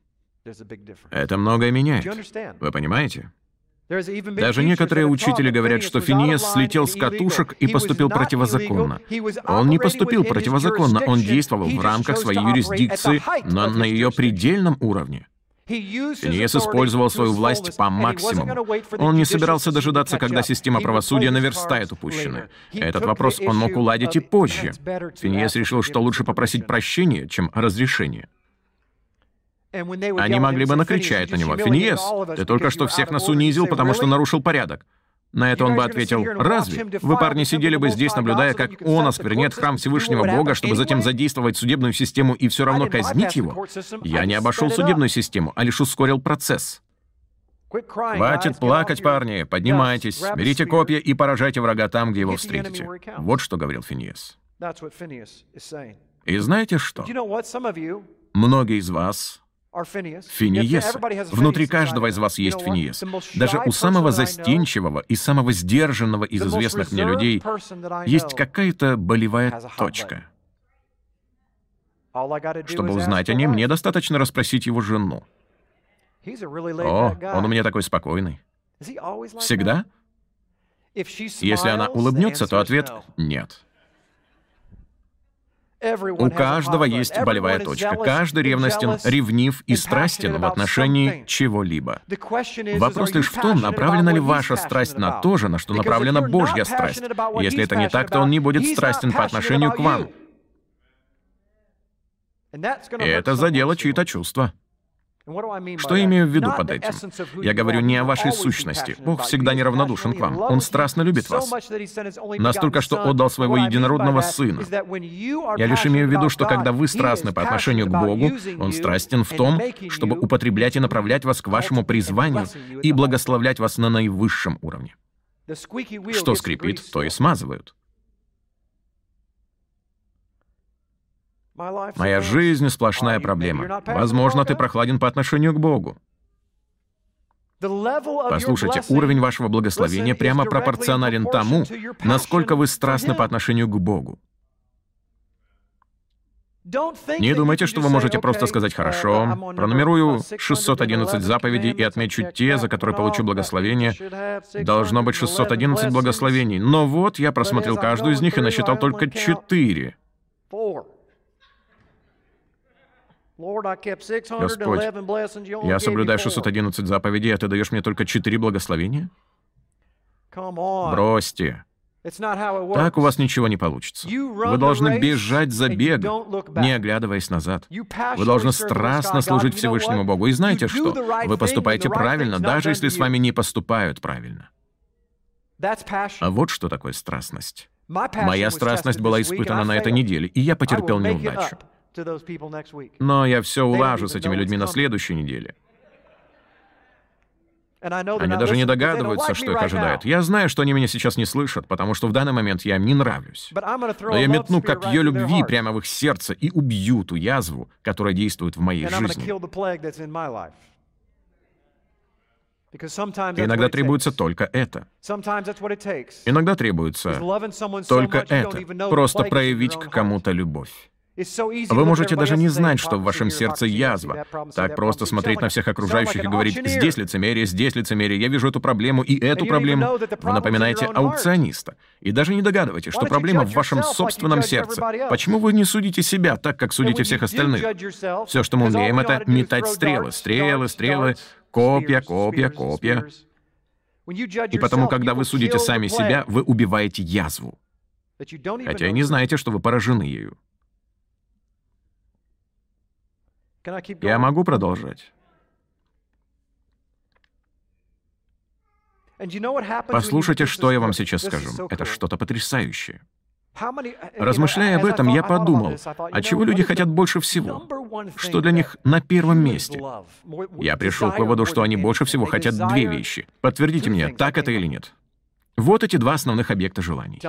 Это многое меняет. Вы понимаете? Даже некоторые учители говорят, что Финиес слетел с катушек и поступил противозаконно. Он не поступил противозаконно, он действовал в рамках своей юрисдикции, но на ее предельном уровне. Финиес использовал свою власть по максимуму. Он не собирался дожидаться, когда система правосудия наверстает упущенное. Этот вопрос он мог уладить и позже. Финиес решил, что лучше попросить прощения, чем разрешения. Они могли бы накричать на него. «Финиес, ты только что всех нас унизил, потому что нарушил порядок». На это он бы ответил, «Разве? Вы, парни, сидели бы здесь, наблюдая, как он осквернет храм Всевышнего Бога, чтобы затем задействовать судебную систему и все равно казнить его? Я не обошел судебную систему, а лишь ускорил процесс». Хватит плакать, парни, поднимайтесь, берите копья и поражайте врага там, где его встретите. Вот что говорил Финиес. И знаете что? Многие из вас Финиес. Внутри каждого из вас есть Финиес. Даже у самого застенчивого и самого сдержанного из известных мне людей есть какая-то болевая точка. Чтобы узнать о ней, мне достаточно расспросить его жену. О, он у меня такой спокойный. Всегда? Если она улыбнется, то ответ — нет. У каждого есть болевая точка. Каждый ревностен, ревнив и страстен в отношении чего-либо. Вопрос лишь в том, направлена ли ваша страсть на то же, на что направлена Божья страсть. Если это не так, то он не будет страстен по отношению к вам. И это задело чьи-то чувства. Что имею в виду под этим? Я говорю не о вашей сущности. Бог всегда неравнодушен к вам. Он страстно любит вас. Настолько, что отдал своего единородного Сына. Я лишь имею в виду, что когда вы страстны по отношению к Богу, Он страстен в том, чтобы употреблять и направлять вас к вашему призванию и благословлять вас на наивысшем уровне. Что скрипит, то и смазывают. Моя жизнь — сплошная проблема. Возможно, ты прохладен по отношению к Богу. Послушайте, уровень вашего благословения прямо пропорционален тому, насколько вы страстны по отношению к Богу. Не думайте, что вы можете просто сказать «хорошо», пронумерую 611 заповедей и отмечу те, за которые получу благословение. Должно быть 611 благословений. Но вот я просмотрел каждую из них и насчитал только четыре. Господь, я соблюдаю 611 заповедей, а ты даешь мне только четыре благословения? Бросьте. Так у вас ничего не получится. Вы должны бежать за бегом, не оглядываясь назад. Вы должны страстно служить Всевышнему Богу. И знаете что? Вы поступаете правильно, даже если с вами не поступают правильно. А вот что такое страстность. Моя страстность была испытана на этой неделе, и я потерпел неудачу. Но я все улажу с этими людьми на следующей неделе. Они даже не догадываются, что их ожидает. Я знаю, что они меня сейчас не слышат, потому что в данный момент я им не нравлюсь. Но я метну копье любви прямо в их сердце и убью ту язву, которая действует в моей жизни. Иногда требуется только это. Иногда требуется только это. Просто проявить к кому-то любовь. Вы можете даже не знать, что в вашем сердце язва. Так просто смотреть на всех окружающих и говорить «здесь лицемерие, здесь лицемерие, я вижу эту проблему и эту проблему». Вы напоминаете аукциониста. И даже не догадываетесь, что проблема в вашем собственном сердце. Почему вы не судите себя так, как судите всех остальных? Все, что мы умеем, это метать стрелы, стрелы, стрелы, копья, копья, копья. И потому, когда вы судите сами себя, вы убиваете язву. Хотя и не знаете, что вы поражены ею. Я могу продолжать? Послушайте, что я вам сейчас скажу. Это что-то потрясающее. Размышляя об этом, я подумал, а чего люди хотят больше всего? Что для них на первом месте? Я пришел к выводу, что они больше всего хотят две вещи. Подтвердите мне, так это или нет. Вот эти два основных объекта желаний.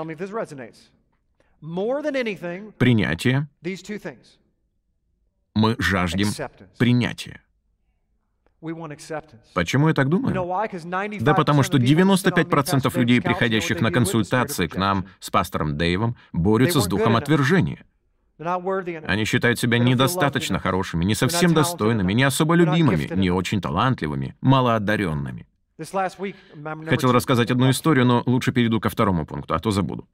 Принятие мы жаждем принятия. Почему я так думаю? Да потому что 95% людей, приходящих на консультации к нам с пастором Дэйвом, борются с духом отвержения. Они считают себя недостаточно хорошими, не совсем достойными, не особо любимыми, не очень талантливыми, малоодаренными. Хотел рассказать одну историю, но лучше перейду ко второму пункту, а то забуду.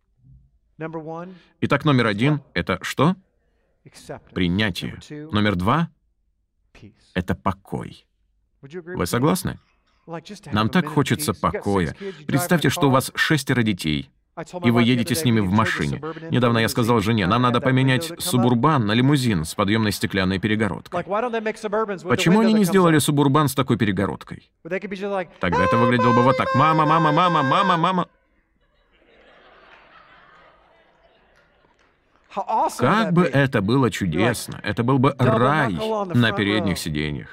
Итак, номер один — это что? Принятие. Номер два — это покой. Вы согласны? Нам так хочется покоя. Представьте, что у вас шестеро детей, и вы едете с ними в машине. Недавно я сказал жене, нам надо поменять субурбан на лимузин с подъемной стеклянной перегородкой. Почему они не сделали субурбан с такой перегородкой? Тогда это выглядело бы вот так. Мама, мама, мама, мама, мама. Как бы это было чудесно! Это был бы рай на передних сиденьях.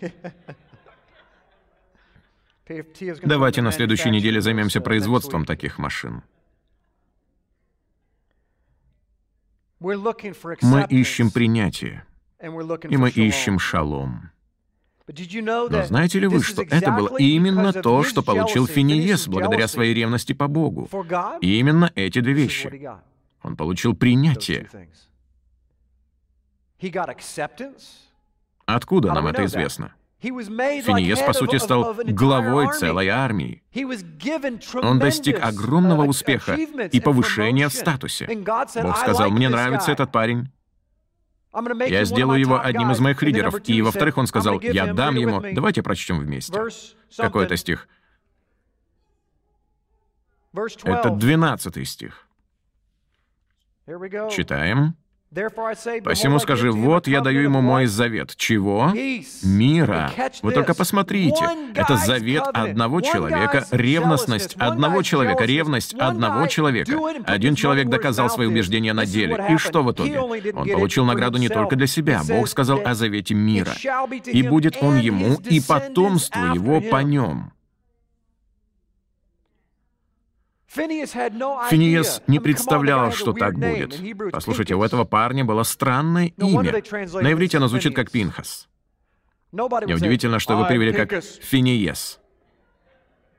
Давайте на следующей неделе займемся производством таких машин. Мы ищем принятие, и мы ищем шалом. Но знаете ли вы, что это было именно то, что получил Финиес благодаря своей ревности по Богу? И именно эти две вещи. Он получил принятие. Откуда нам это известно? Финиес, по сути, стал главой целой армии. Он достиг огромного успеха и повышения в статусе. Бог сказал, мне нравится этот парень, я сделаю его одним из моих лидеров. И, во-вторых, он сказал, я дам ему... Давайте прочтем вместе. Какой это стих? Это 12 стих. Читаем. Посему скажи, вот я даю ему мой завет. Чего? Мира. Вы только посмотрите. Это завет одного человека, ревностность одного человека, ревность одного человека. Один человек доказал свои убеждения на деле. И что в итоге? Он получил награду не только для себя. Бог сказал о завете мира. И будет он ему, и потомству его по нем. Финиес не представлял, что так будет. Послушайте, у этого парня было странное имя. На иврите оно звучит как Пинхас. Неудивительно, что вы привели как Финиес.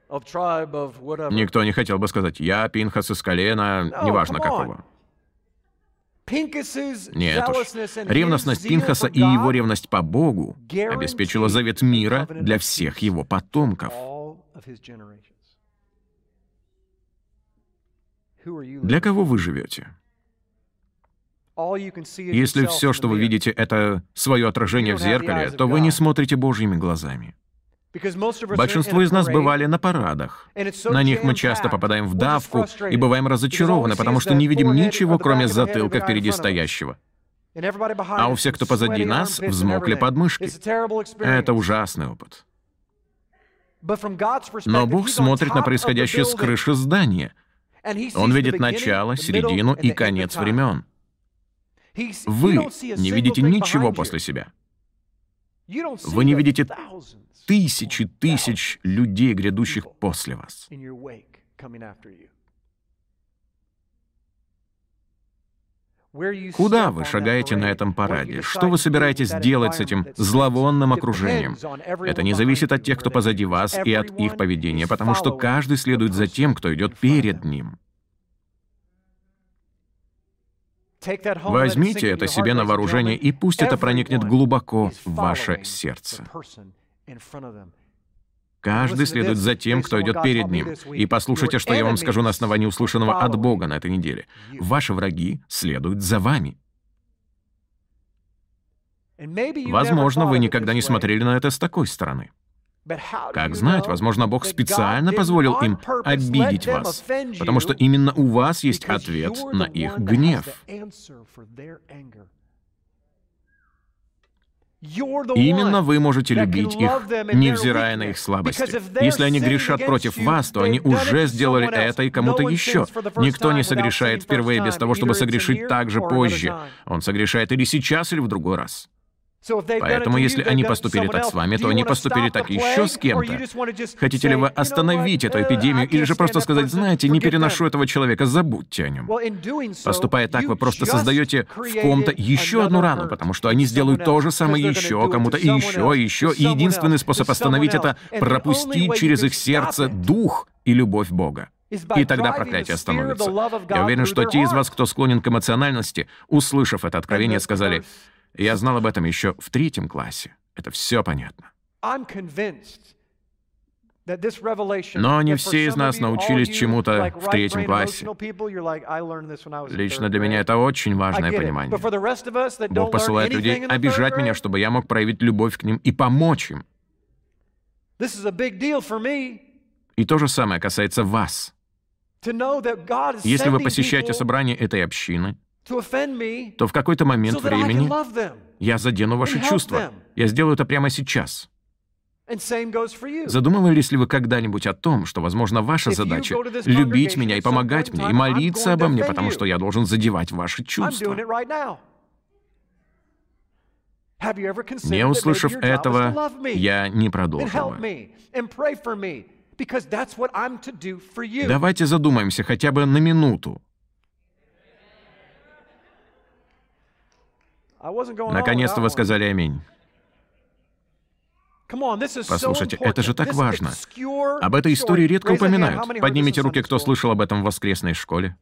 Никто не хотел бы сказать «я Пинхас из колена», неважно какого. Нет уж. Ревностность Пинхаса и его ревность по Богу обеспечила завет мира для всех его потомков. Для кого вы живете? Если все, что вы видите, это свое отражение в зеркале, то вы не смотрите Божьими глазами. Большинство из нас бывали на парадах. На них мы часто попадаем в давку и бываем разочарованы, потому что не видим ничего, кроме затылка впереди стоящего. А у всех, кто позади нас, взмокли подмышки. Это ужасный опыт. Но Бог смотрит на происходящее с крыши здания. Он видит начало, середину и конец времен. Вы не видите ничего после себя. Вы не видите тысячи тысяч людей, грядущих после вас. Куда вы шагаете на этом параде? Что вы собираетесь делать с этим зловонным окружением? Это не зависит от тех, кто позади вас, и от их поведения, потому что каждый следует за тем, кто идет перед ним. Возьмите это себе на вооружение, и пусть это проникнет глубоко в ваше сердце. Каждый следует за тем, кто идет перед ним. И послушайте, что я вам скажу на основании услышанного от Бога на этой неделе. Ваши враги следуют за вами. Возможно, вы никогда не смотрели на это с такой стороны. Как знать, возможно, Бог специально позволил им обидеть вас, потому что именно у вас есть ответ на их гнев. Именно вы можете любить их, невзирая на их слабости. Если они грешат против вас, то они уже сделали это и кому-то еще. Никто не согрешает впервые без того, чтобы согрешить также позже. Он согрешает или сейчас, или в другой раз. Поэтому, если они поступили так с вами, то они поступили так еще с кем-то. Хотите ли вы остановить эту эпидемию, или же просто сказать, знаете, не переношу этого человека, забудьте о нем. Поступая так, вы просто создаете в ком-то еще одну рану, потому что они сделают то же самое еще кому-то, и еще, и еще. И единственный способ остановить это — пропустить через их сердце дух и любовь Бога. И тогда проклятие остановится. Я уверен, что те из вас, кто склонен к эмоциональности, услышав это откровение, сказали, я знал об этом еще в третьем классе. Это все понятно. Но не все из нас научились чему-то в третьем классе. Лично для меня это очень важное понимание. Бог посылает людей обижать меня, чтобы я мог проявить любовь к ним и помочь им. И то же самое касается вас. Если вы посещаете собрание этой общины, то в какой-то момент времени я задену ваши чувства. Я сделаю это прямо сейчас. Задумывались ли вы когда-нибудь о том, что, возможно, ваша задача — любить меня и помогать мне, и молиться обо мне, потому что я должен задевать ваши чувства? Не услышав этого, я не продолжил бы. Давайте задумаемся хотя бы на минуту. Наконец-то вы сказали «Аминь». Послушайте, это же так важно. Об этой истории редко упоминают. Поднимите руки, кто слышал об этом в воскресной школе.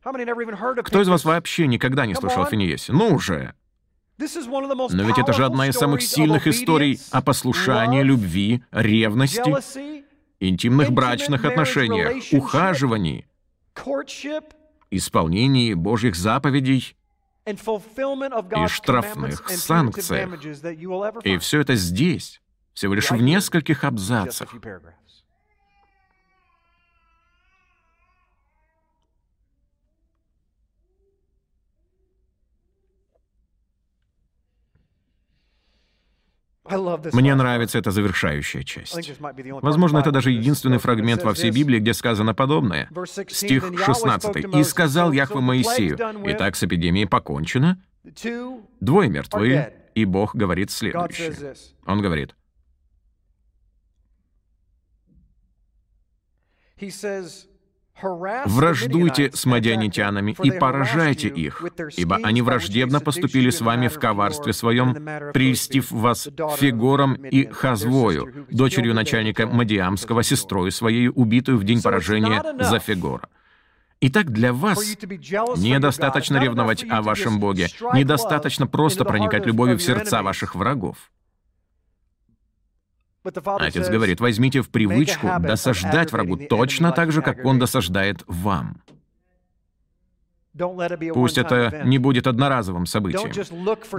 Кто из вас вообще никогда не слышал о Финиесе? Ну уже! Но ведь это же одна из самых сильных историй о послушании, любви, ревности, интимных брачных отношениях, ухаживании, исполнении Божьих заповедей и штрафных санкциях. И все это здесь, всего лишь в нескольких абзацах. Мне нравится эта завершающая часть. Возможно, это даже единственный фрагмент во всей Библии, где сказано подобное. Стих 16. «И сказал Яхве Моисею, «Итак, с эпидемией покончено, двое мертвы, и Бог говорит следующее». Он говорит, Враждуйте с мадианитянами и поражайте их, ибо они враждебно поступили с вами в коварстве своем, прельстив вас Фигором и Хазвою, дочерью начальника Мадиамского, сестрой своей, убитую в день поражения за Фигора. Итак, для вас недостаточно ревновать о вашем Боге, недостаточно просто проникать любовью в сердца ваших врагов. Отец говорит, возьмите в привычку досаждать врагу точно так же, как он досаждает вам. Пусть это не будет одноразовым событием.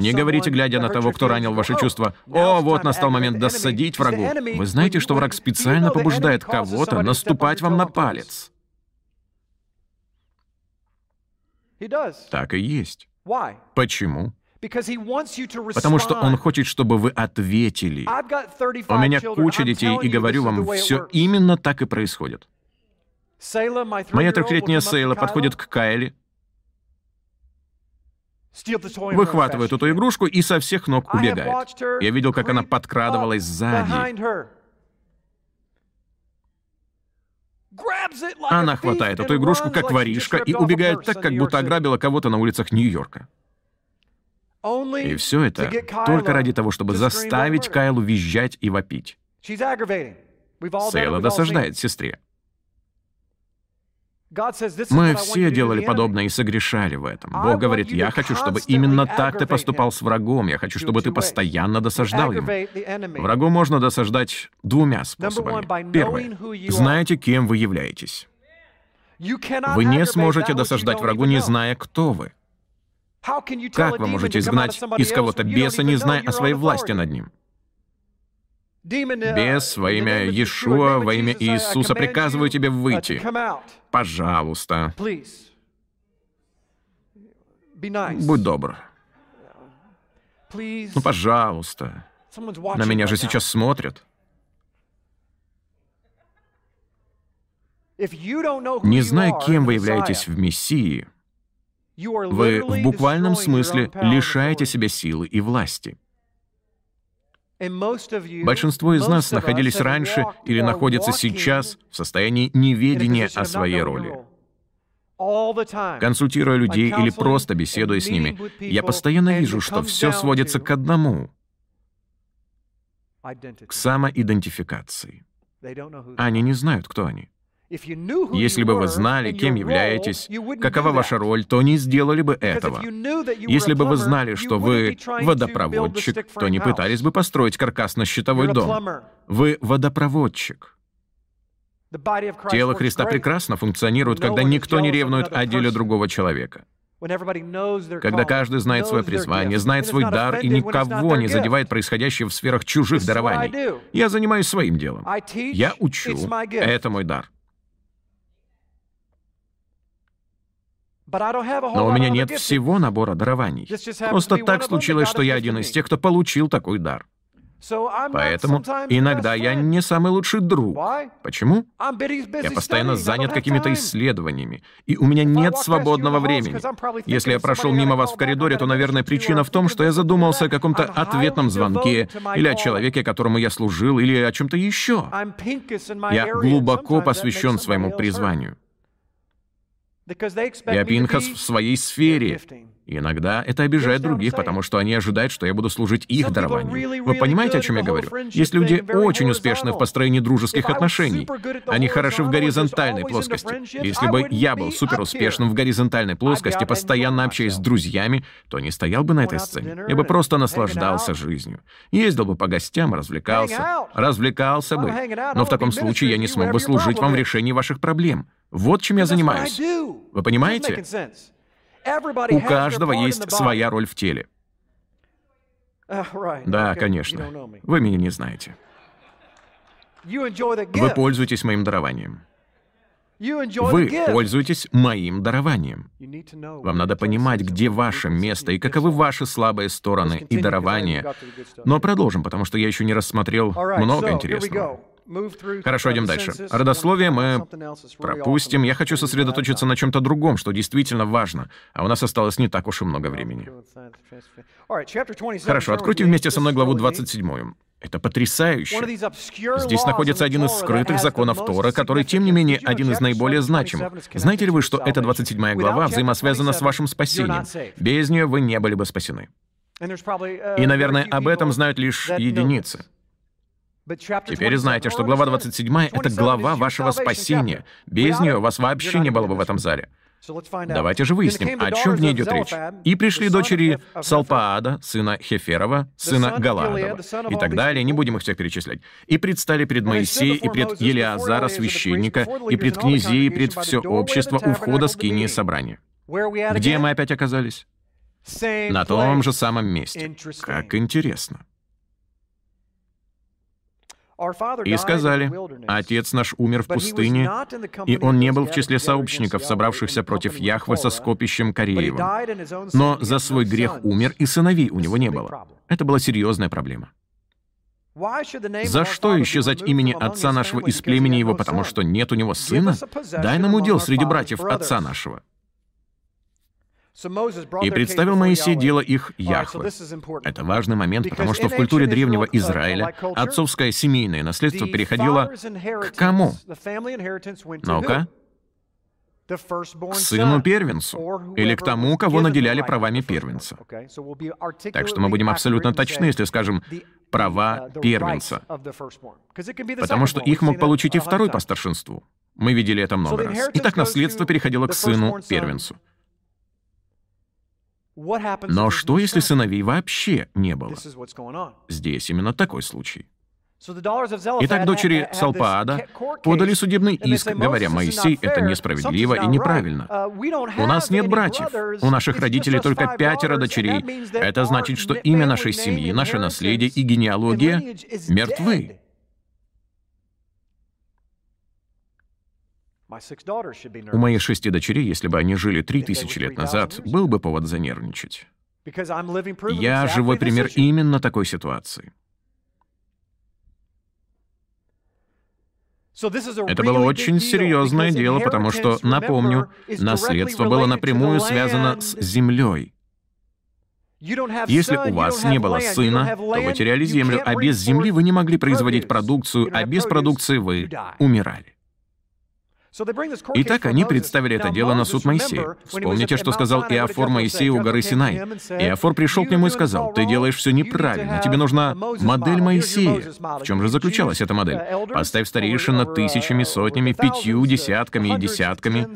Не говорите, глядя на того, кто ранил ваши чувства, «О, вот настал момент досадить врагу». Вы знаете, что враг специально побуждает кого-то наступать вам на палец. Так и есть. Почему? Потому что он хочет, чтобы вы ответили. У меня куча детей, и говорю вам, все именно так и происходит. Моя трехлетняя Сейла подходит к Кайле, выхватывает эту игрушку и со всех ног убегает. Я видел, как она подкрадывалась сзади. Она хватает эту игрушку, как воришка, и убегает так, как будто ограбила кого-то на улицах Нью-Йорка. И все это только ради того, чтобы заставить Кайлу визжать и вопить. Сейла досаждает сестре. Мы все делали подобное и согрешали в этом. Бог говорит, я хочу, чтобы именно так ты поступал с врагом. Я хочу, чтобы ты постоянно досаждал ему. Врагу можно досаждать двумя способами. Первое. Знаете, кем вы являетесь. Вы не сможете досаждать врагу, не зная, кто вы. Как вы можете изгнать из кого-то беса, не зная о своей власти над ним? Бес во имя Иешуа, во имя Иисуса приказываю тебе выйти. Пожалуйста. Будь добр. Ну, пожалуйста. На меня же сейчас смотрят. Не зная, кем вы являетесь в Мессии, вы в буквальном смысле лишаете себя силы и власти. Большинство из нас находились раньше или находятся сейчас в состоянии неведения о своей роли. Консультируя людей или просто беседуя с ними, я постоянно вижу, что все сводится к одному — к самоидентификации. Они не знают, кто они. Если бы вы знали, кем являетесь, какова ваша роль, то не сделали бы этого. Если бы вы знали, что вы водопроводчик, то не пытались бы построить каркасно-щитовой дом. Вы водопроводчик. Тело Христа прекрасно функционирует, когда никто не ревнует о деле другого человека. Когда каждый знает свое призвание, знает свой дар и никого не задевает происходящее в сферах чужих дарований. Я занимаюсь своим делом. Я учу. Это мой дар. Но у меня нет всего набора дарований. Просто так случилось, что я один из тех, кто получил такой дар. Поэтому иногда я не самый лучший друг. Почему? Я постоянно занят какими-то исследованиями, и у меня нет свободного времени. Если я прошел мимо вас в коридоре, то, наверное, причина в том, что я задумался о каком-то ответном звонке, или о человеке, которому я служил, или о чем-то еще. Я глубоко посвящен своему призванию. Я Пинхас в своей сфере. Иногда это обижает других, потому что они ожидают, что я буду служить их дарованию. Вы понимаете, о чем я говорю? Есть люди очень успешны в построении дружеских отношений. Они хороши в горизонтальной плоскости. Если бы я был супер успешным в горизонтальной плоскости, постоянно общаясь с друзьями, то не стоял бы на этой сцене. Я бы просто наслаждался жизнью. Ездил бы по гостям, развлекался. Развлекался бы. Но в таком случае я не смог бы служить вам в решении ваших проблем. Вот чем я занимаюсь. Вы понимаете? У каждого есть своя роль в теле. Uh, да, конечно. Вы меня не знаете. Вы пользуетесь моим дарованием. Вы пользуетесь моим дарованием. Вам надо понимать, где ваше место и каковы ваши слабые стороны и дарования. Но продолжим, потому что я еще не рассмотрел много интересного. Хорошо, идем дальше. Родословие мы пропустим. Я хочу сосредоточиться на чем-то другом, что действительно важно. А у нас осталось не так уж и много времени. Хорошо, откройте вместе со мной главу 27. Это потрясающе. Здесь находится один из скрытых законов Тора, который, тем не менее, один из наиболее значимых. Знаете ли вы, что эта 27 глава взаимосвязана с вашим спасением? Без нее вы не были бы спасены. И, наверное, об этом знают лишь единицы. Теперь знаете, что глава 27 — это глава вашего спасения. Без нее вас вообще не было бы в этом зале. Давайте же выясним, о чем в ней идет речь. «И пришли дочери Салпаада, сына Хеферова, сына Галадова, и так далее, не будем их всех перечислять. И предстали пред Моисеем, и пред Елиазара, священника, и пред князей, и пред все общество у входа скинии собрания». Где мы опять оказались? На том же самом месте. Как интересно. И сказали, «Отец наш умер в пустыне, и он не был в числе сообщников, собравшихся против Яхвы со скопищем Кореевым. Но за свой грех умер, и сыновей у него не было». Это была серьезная проблема. За что исчезать имени отца нашего из племени его, потому что нет у него сына? Дай нам удел среди братьев отца нашего. И представил Моисей дело их Яхве. Это важный момент, потому что в культуре древнего Израиля отцовское семейное наследство переходило к кому? Ну-ка. К сыну первенцу, или к тому, кого наделяли правами первенца. Так что мы будем абсолютно точны, если скажем «права uh, первенца», потому что их мог получить и второй по старшинству. Мы видели это много раз. Итак, наследство переходило к сыну первенцу. Но что, если сыновей вообще не было? Здесь именно такой случай. Итак, дочери Салпаада подали судебный иск, говоря, Моисей, это несправедливо и неправильно. Uh, У нас нет братьев, у наших родителей только пятеро дочерей. Это значит, что имя нашей семьи, наше наследие и генеалогия мертвы. У моих шести дочерей, если бы они жили три тысячи лет назад, был бы повод занервничать. Я живой пример именно такой ситуации. Это было очень серьезное дело, потому что, напомню, наследство было напрямую связано с землей. Если у вас не было сына, то вы теряли землю, а без земли вы не могли производить продукцию, а без продукции вы умирали. Итак, они представили это дело на суд Моисея. Вспомните, что сказал Иофор Моисею у горы Синай. Иофор пришел к нему и сказал, «Ты делаешь все неправильно, тебе нужна модель Моисея». В чем же заключалась эта модель? Поставь старейшин над тысячами, сотнями, пятью, десятками и десятками.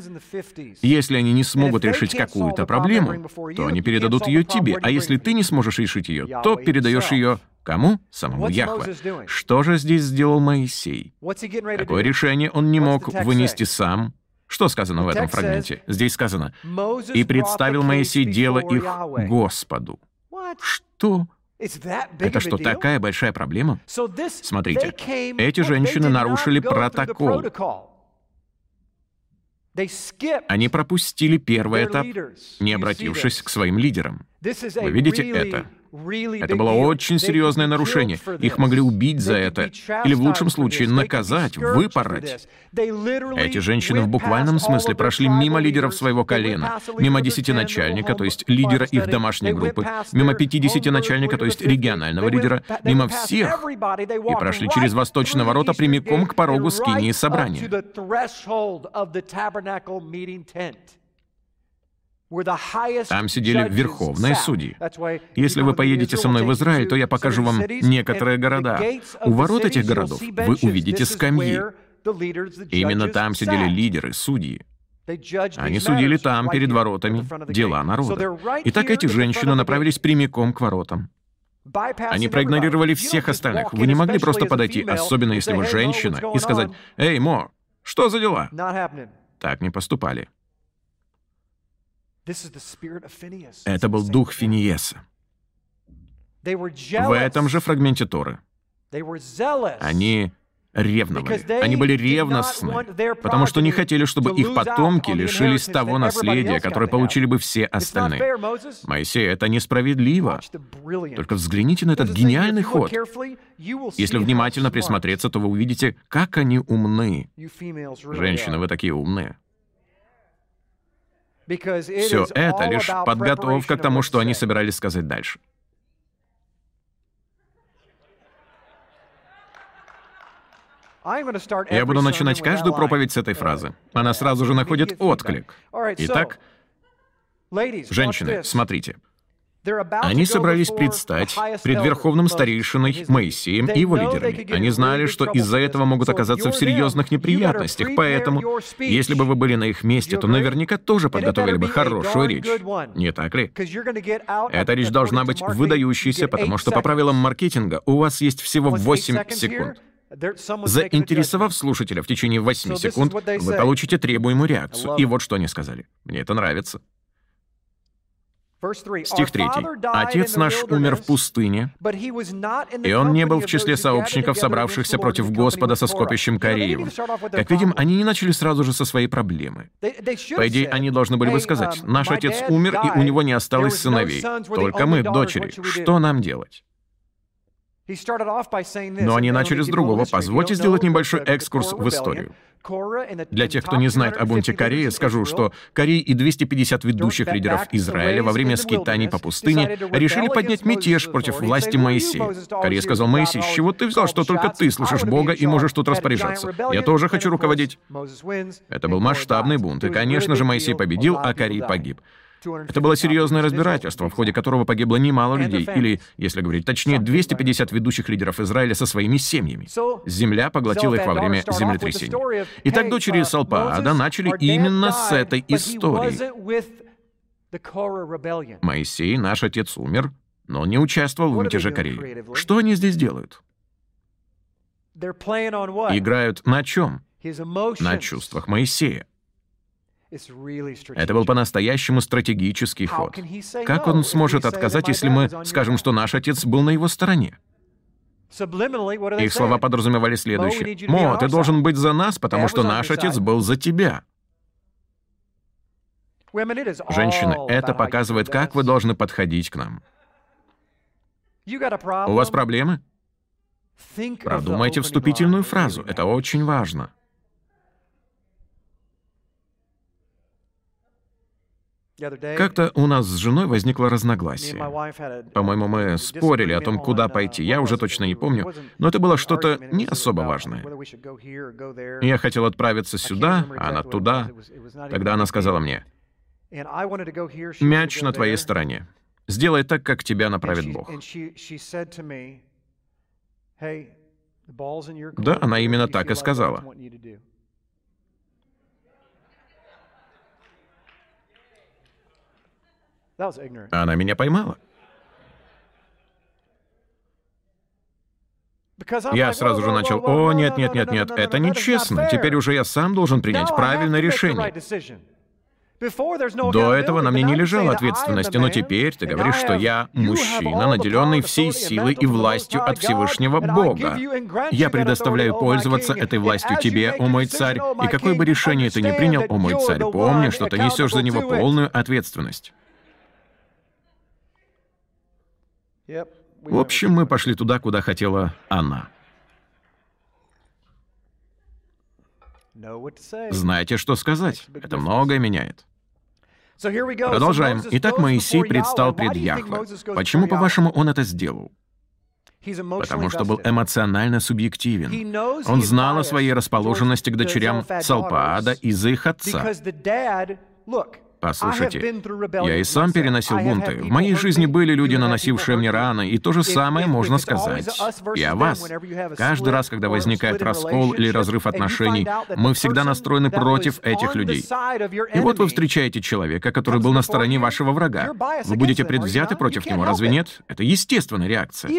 Если они не смогут решить какую-то проблему, то они передадут ее тебе, а если ты не сможешь решить ее, то передаешь ее Кому? Самому Яхве. Что же здесь сделал Моисей? Какое решение он не мог вынести сам? Что сказано в этом фрагменте? Здесь сказано, «И представил Моисей дело их Господу». Что? Это что, такая большая проблема? Смотрите, эти женщины нарушили протокол. Они пропустили первый этап, не обратившись к своим лидерам. Вы видите это? Это было очень серьезное нарушение. Их могли убить за это. Или в лучшем случае наказать, выпороть. Эти женщины в буквальном смысле прошли мимо лидеров своего колена, мимо десяти начальника, то есть лидера их домашней группы, мимо пятидесяти начальника, то есть регионального лидера, мимо всех, и прошли через восточные ворота прямиком к порогу скинии собрания. Там сидели верховные судьи. Если вы поедете со мной в Израиль, то я покажу вам некоторые города. У ворот этих городов вы увидите скамьи. Именно там сидели лидеры, судьи. Они судили там, перед воротами, дела народа. Итак, эти женщины направились прямиком к воротам. Они проигнорировали всех остальных. Вы не могли просто подойти, особенно если вы женщина, и сказать, «Эй, Мо, что за дела?» Так не поступали. Это был дух Финиеса. В этом же фрагменте Торы. Они ревновали. Они были ревностны, потому что не хотели, чтобы их потомки лишились того наследия, которое получили бы все остальные. Моисей, это несправедливо. Только взгляните на этот гениальный ход. Если внимательно присмотреться, то вы увидите, как они умны. Женщины, вы такие умные. Все это лишь подготовка к тому, что они собирались сказать дальше. Я буду начинать каждую проповедь с этой фразы. Она сразу же находит отклик. Итак, женщины, смотрите. Они собрались предстать пред верховным старейшиной Моисеем и его лидерами. Они знали, что из-за этого могут оказаться в серьезных неприятностях, поэтому, если бы вы были на их месте, то наверняка тоже подготовили бы хорошую речь. Не так ли? Эта речь должна быть выдающейся, потому что по правилам маркетинга у вас есть всего 8 секунд. Заинтересовав слушателя в течение 8 секунд, вы получите требуемую реакцию. И вот что они сказали. Мне это нравится. Стих 3. «Отец наш умер в пустыне, и он не был в числе сообщников, собравшихся против Господа со скопищем Кореевым». Как видим, они не начали сразу же со своей проблемы. По идее, они должны были бы сказать, um, «Наш отец умер, и у него не осталось сыновей. Только мы, дочери. Что нам делать?» Но они начали с другого. Позвольте сделать небольшой экскурс в историю. Для тех, кто не знает о бунте Кореи, скажу, что Корей и 250 ведущих лидеров Израиля во время скитаний по пустыне решили поднять мятеж против власти Моисея. Корея сказал, Моисей, с чего ты взял, что только ты слышишь Бога и можешь тут распоряжаться? Я тоже хочу руководить. Это был масштабный бунт, и, конечно же, Моисей победил, а Корей погиб. Это было серьезное разбирательство, в ходе которого погибло немало людей, или, если говорить точнее, 250 ведущих лидеров Израиля со своими семьями. Земля поглотила их во время землетрясения. Итак, дочери Салпаада начали именно с этой истории. Моисей, наш отец, умер, но не участвовал в мятеже Кореи. Что они здесь делают? Играют на чем? На чувствах Моисея. Это был по-настоящему стратегический ход. Как он сможет отказать, если мы скажем, что наш отец был на его стороне? Их слова подразумевали следующее. «Мо, ты должен быть за нас, потому что наш отец был за тебя». Женщины, это показывает, как вы должны подходить к нам. У вас проблемы? Продумайте вступительную фразу. Это очень важно. Как-то у нас с женой возникло разногласие. По-моему, мы спорили о том, куда пойти. Я уже точно не помню, но это было что-то не особо важное. Я хотел отправиться сюда, а она туда. Тогда она сказала мне, «Мяч на твоей стороне. Сделай так, как тебя направит Бог». Да, она именно так и сказала. Она меня поймала. Я сразу же начал, о, нет, нет, нет, нет, это нечестно. Теперь уже я сам должен принять правильное решение. До этого на мне не лежала ответственность, но теперь ты говоришь, что я мужчина, наделенный всей силой и властью от Всевышнего Бога. Я предоставляю пользоваться этой властью тебе, о мой царь, и какое бы решение ты ни принял, о мой царь, помни, что ты несешь за него полную ответственность. В общем, мы пошли туда, куда хотела она. Знаете, что сказать? Это многое меняет. Продолжаем. Итак, Моисей предстал пред Яхве. Почему, по-вашему, он это сделал? Потому что был эмоционально субъективен. Он знал о своей расположенности к дочерям Салпаада из-за их отца. Послушайте, я и сам переносил бунты. В моей жизни были люди, наносившие мне раны, и то же самое можно сказать и о вас. Каждый раз, когда возникает раскол или разрыв отношений, мы всегда настроены против этих людей. И вот вы встречаете человека, который был на стороне вашего врага. Вы будете предвзяты против него, разве нет? Это естественная реакция.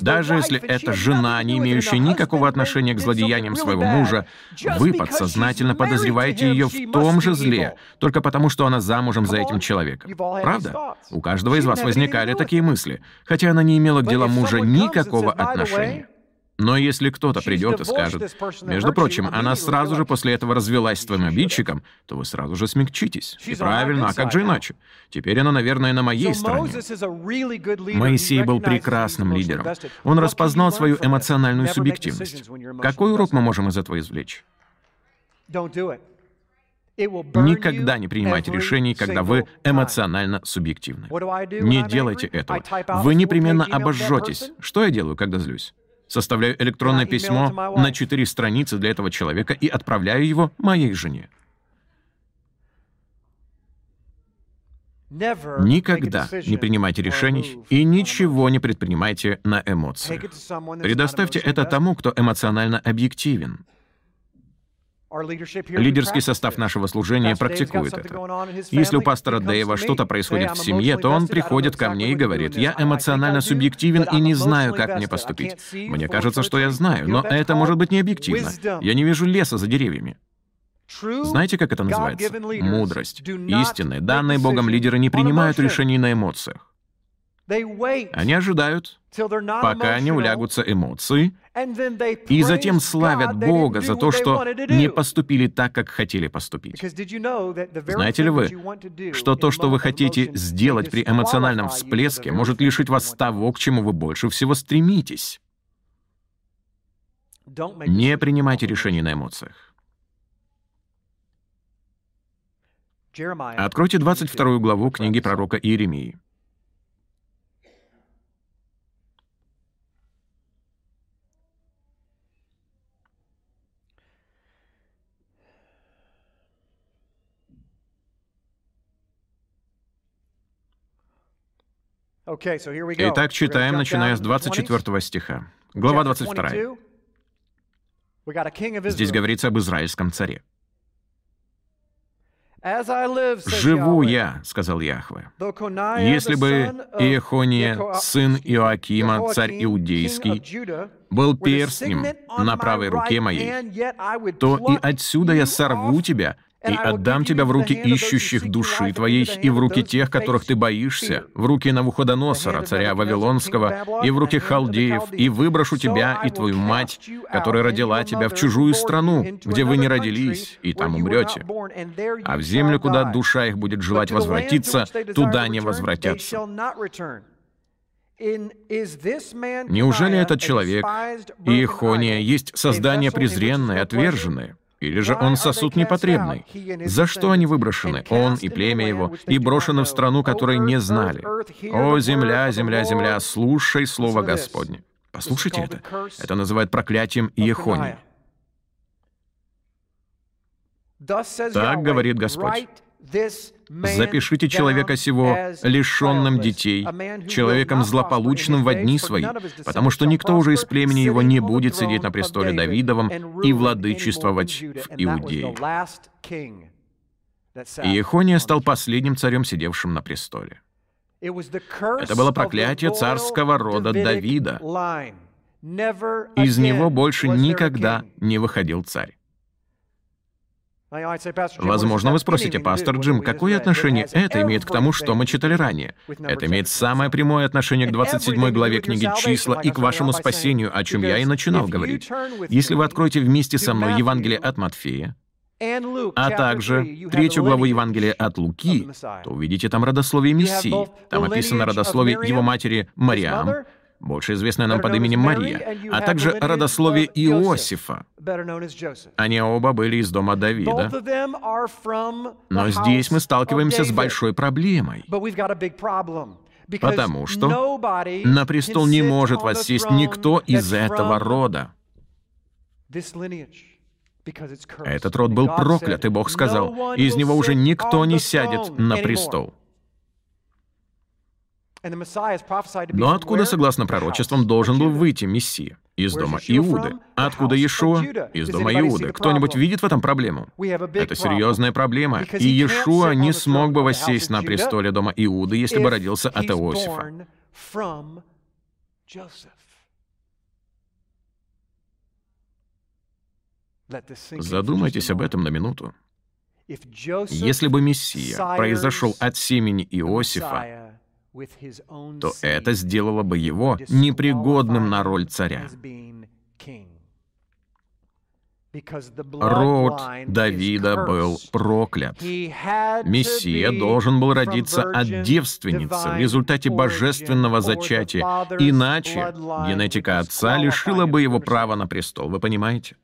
Даже если это жена, не имеющая никакого отношения к злодеяниям своего мужа, вы подсознательно подозреваете ее в том же зле, только потому, что она замужем за этим человеком. Правда? У каждого из вас возникали такие мысли, хотя она не имела к делам мужа никакого отношения. Но если кто-то придет и скажет, между прочим, она сразу же после этого развелась с твоим обидчиком, то вы сразу же смягчитесь. И правильно, а как же иначе? Теперь она, наверное, на моей стороне. Моисей был прекрасным лидером. Он распознал свою эмоциональную субъективность. Какой урок мы можем из этого извлечь? Никогда не принимайте решений, когда вы эмоционально субъективны. Не делайте этого. Вы непременно обожжетесь. Что я делаю, когда злюсь? составляю электронное письмо на четыре страницы для этого человека и отправляю его моей жене. Никогда не принимайте решений и ничего не предпринимайте на эмоциях. Предоставьте это тому, кто эмоционально объективен. Лидерский состав нашего служения практикует это. Если у пастора Дэйва что-то происходит в семье, то он приходит ко мне и говорит, «Я эмоционально субъективен и не знаю, как мне поступить. Мне кажется, что я знаю, но это может быть не объективно. Я не вижу леса за деревьями». Знаете, как это называется? Мудрость. Истинные, данные Богом лидеры не принимают решений на эмоциях. Они ожидают, пока не улягутся эмоции, и затем славят Бога за то, что не поступили так, как хотели поступить. Знаете ли вы, что то, что вы хотите сделать при эмоциональном всплеске, может лишить вас того, к чему вы больше всего стремитесь? Не принимайте решений на эмоциях. Откройте 22 главу книги пророка Иеремии. Итак, читаем, начиная с 24 стиха. Глава 22. Здесь говорится об израильском царе. «Живу я», — сказал Яхве, — «если бы Иехония, сын Иоакима, царь Иудейский, был перстнем на правой руке моей, то и отсюда я сорву тебя и отдам тебя в руки ищущих души твоей, и в руки тех, которых ты боишься, в руки Навуходоносора, царя Вавилонского, и в руки халдеев, и выброшу тебя и твою мать, которая родила тебя в чужую страну, где вы не родились, и там умрете. А в землю, куда душа их будет желать возвратиться, туда не возвратятся. Неужели этот человек, Иехония, есть создание презренное, отверженное? Или же он сосуд непотребный? За что они выброшены, он и племя его, и брошены в страну, которой не знали? О, земля, земля, земля, слушай слово Господне. Послушайте это. Это называют проклятием Иехонии. Так говорит Господь. Запишите человека сего лишенным детей, человеком злополучным в дни свои, потому что никто уже из племени его не будет сидеть на престоле Давидовом и владычествовать в Иудее. Иехония стал последним царем, сидевшим на престоле. Это было проклятие царского рода Давида. Из него больше никогда не выходил царь. Возможно, вы спросите, пастор Джим, какое отношение это имеет к тому, что мы читали ранее? Это имеет самое прямое отношение к 27 главе книги «Числа» и к вашему спасению, о чем я и начинал говорить. Если вы откроете вместе со мной Евангелие от Матфея, а также третью главу Евангелия от Луки, то увидите там родословие Мессии. Там описано родословие его матери Мариам, больше известная нам под именем Мария, а также родословие Иосифа. Они оба были из дома Давида. Но здесь мы сталкиваемся с большой проблемой. Потому что на престол не может воссесть никто из этого рода. Этот род был проклят, и Бог сказал, из него уже никто не сядет на престол. Но откуда, согласно пророчествам, должен был выйти Мессия? Из дома Иуды. Откуда Иешуа? Из дома Иуды. Кто-нибудь видит в этом проблему? Это серьезная проблема. И Иешуа не смог бы воссесть на престоле дома Иуды, если бы родился от Иосифа. Задумайтесь об этом на минуту. Если бы Мессия произошел от семени Иосифа, то это сделало бы его непригодным на роль царя. Род Давида был проклят. Мессия должен был родиться от девственницы в результате божественного зачатия, иначе генетика отца лишила бы его права на престол, вы понимаете?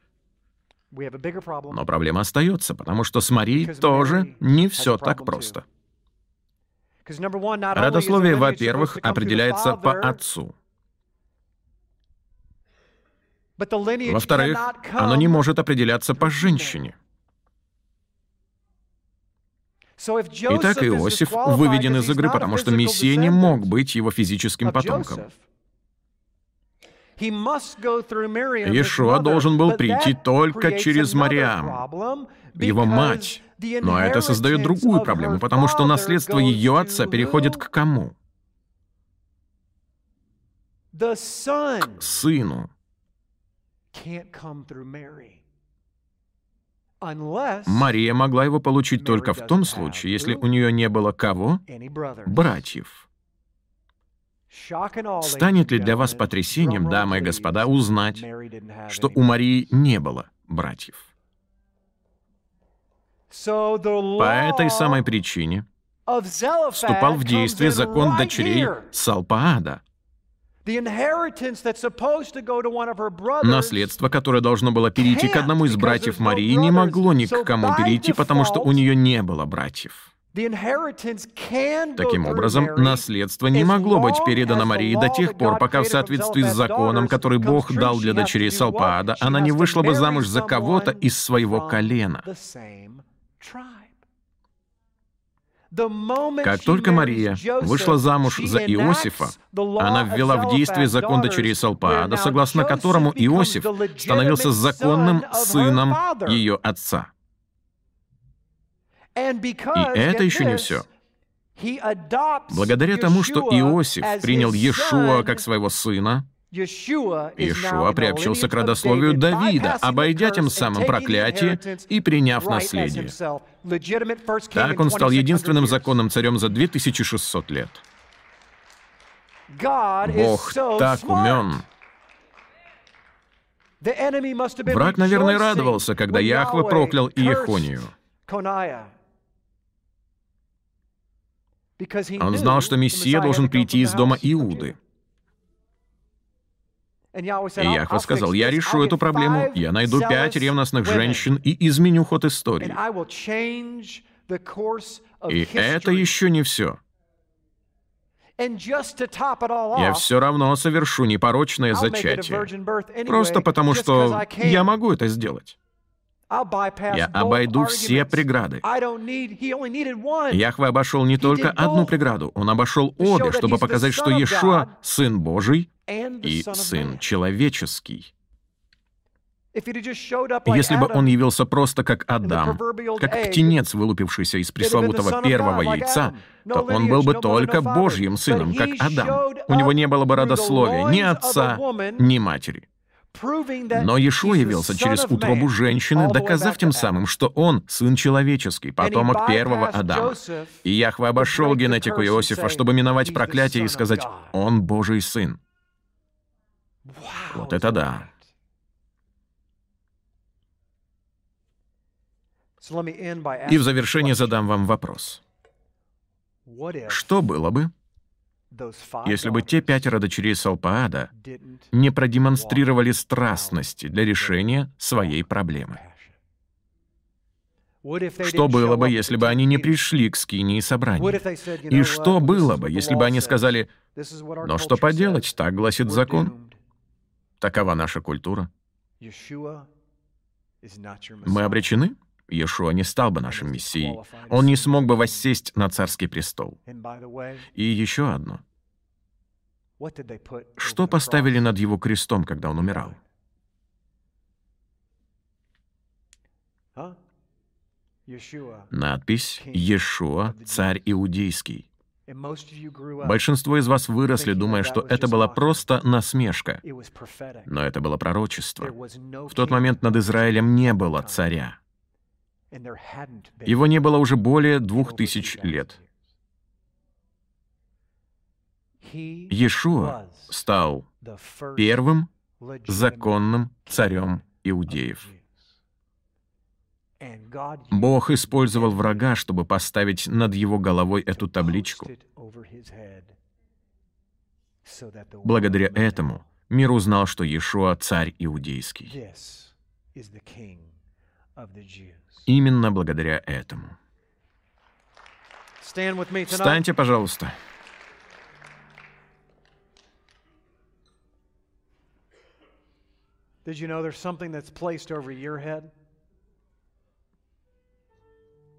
Но проблема остается, потому что с Марией тоже не все так просто. Родословие, во-первых, определяется по отцу. Во-вторых, оно не может определяться по женщине. Итак, Иосиф выведен из игры, потому что Мессия не мог быть его физическим потомком. Иешуа должен был прийти только через Мариам, его мать. Но это создает другую проблему, потому что наследство ее отца переходит к кому? К сыну. Мария могла его получить только в том случае, если у нее не было кого? Братьев. Станет ли для вас потрясением, дамы и господа, узнать, что у Марии не было братьев? По этой самой причине вступал в действие закон дочерей Салпаада, Наследство, которое должно было перейти к одному из братьев Марии, не могло ни к кому перейти, потому что у нее не было братьев. Таким образом, наследство не могло быть передано Марии до тех пор, пока в соответствии с законом, который Бог дал для дочерей Салпаада, она не вышла бы замуж за кого-то из своего колена. Как только Мария вышла замуж за Иосифа, она ввела в действие закон дочерей Салпаада, согласно которому Иосиф становился законным сыном ее отца. И это еще не все. Благодаря тому, что Иосиф принял Иешуа как своего сына, Иешуа приобщился к родословию Давида, обойдя тем самым проклятие и приняв наследие. Так он стал единственным законным царем за 2600 лет. Бог так умен. Враг, наверное, радовался, когда Яхве проклял Иехонию. Он знал, что Мессия должен прийти из дома Иуды. И Яхва сказал, я решу эту проблему, я найду пять ревностных женщин и изменю ход истории. И это еще не все. Я все равно совершу непорочное зачатие. Просто потому, что я могу это сделать. Я обойду все преграды. Яхве обошел не только одну преграду, он обошел обе, чтобы показать, что Иешуа — Сын Божий и Сын Человеческий. Если бы он явился просто как Адам, как птенец, вылупившийся из пресловутого первого яйца, то он был бы только Божьим сыном, как Адам. У него не было бы родословия ни отца, ни матери. Но Иешуа явился через утробу женщины, доказав тем самым, что он сын человеческий, потомок первого Адама. И Яхве обошел генетику Иосифа, чтобы миновать проклятие и сказать «Он Божий сын». Вот это да. И в завершение задам вам вопрос. Что было бы, если бы те пятеро дочерей Салпаада не продемонстрировали страстности для решения своей проблемы. Что было бы, если бы они не пришли к скинии собранию? И что было бы, если бы они сказали, «Но что поделать, так гласит закон. Такова наша культура. Мы обречены?» Иешуа не стал бы нашим мессией. Он не смог бы воссесть на царский престол. И еще одно. Что поставили над его крестом, когда он умирал? Надпись «Иешуа, царь иудейский». Большинство из вас выросли, думая, что это была просто насмешка. Но это было пророчество. В тот момент над Израилем не было царя. Его не было уже более двух тысяч лет. Иешуа стал первым законным царем иудеев. Бог использовал врага, чтобы поставить над его головой эту табличку. Благодаря этому мир узнал, что Иешуа — царь иудейский. Именно благодаря этому. Встаньте, пожалуйста.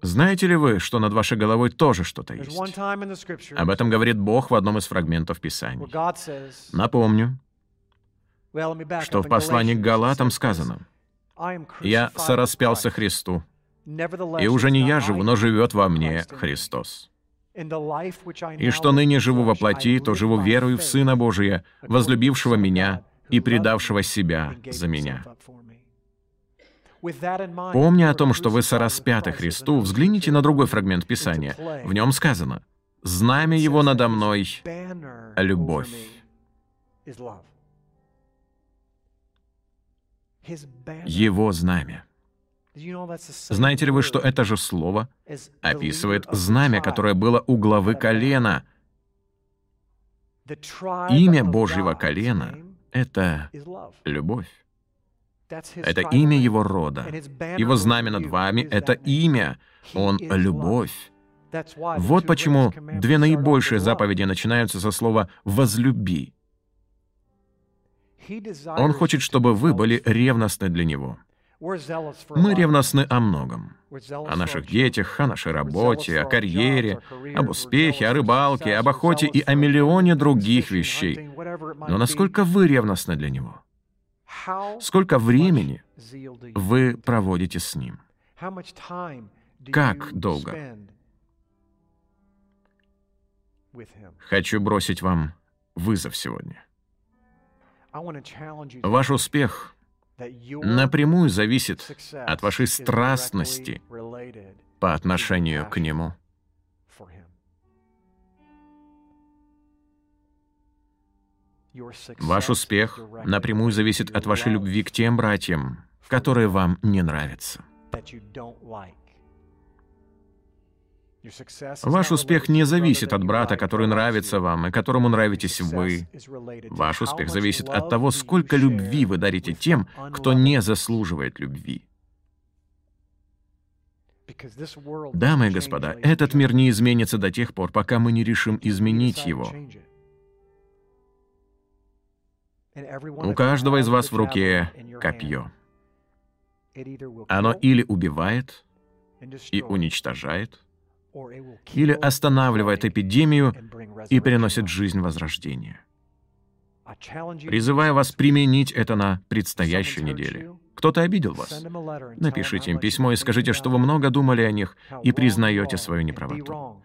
Знаете ли вы, что над вашей головой тоже что-то есть? Об этом говорит Бог в одном из фрагментов Писания. Напомню, что в послании к Галатам сказано, «Я сораспялся Христу, и уже не я живу, но живет во мне Христос. И что ныне живу во плоти, то живу верою в Сына Божия, возлюбившего меня и предавшего себя за меня». Помня о том, что вы сораспяты Христу, взгляните на другой фрагмент Писания. В нем сказано «Знамя Его надо мной — любовь». Его знамя. Знаете ли вы, что это же слово описывает знамя, которое было у главы колена? Имя Божьего колена — это любовь. Это имя его рода. Его знамя над вами — это имя. Он — любовь. Вот почему две наибольшие заповеди начинаются со слова «возлюби». Он хочет, чтобы вы были ревностны для Него. Мы ревностны о многом. О наших детях, о нашей работе, о карьере, об успехе, о рыбалке, об охоте и о миллионе других вещей. Но насколько вы ревностны для Него? Сколько времени вы проводите с Ним? Как долго? Хочу бросить вам вызов сегодня. Ваш успех напрямую зависит от вашей страстности по отношению к Нему. Ваш успех напрямую зависит от вашей любви к тем братьям, которые вам не нравятся. Ваш успех не зависит от брата, который нравится вам и которому нравитесь вы. Ваш успех зависит от того, сколько любви вы дарите тем, кто не заслуживает любви. Дамы и господа, этот мир не изменится до тех пор, пока мы не решим изменить его. У каждого из вас в руке копье. Оно или убивает и уничтожает, или останавливает эпидемию и приносит жизнь возрождения. Призываю вас применить это на предстоящей неделе. Кто-то обидел вас? Напишите им письмо и скажите, что вы много думали о них и признаете свою неправоту.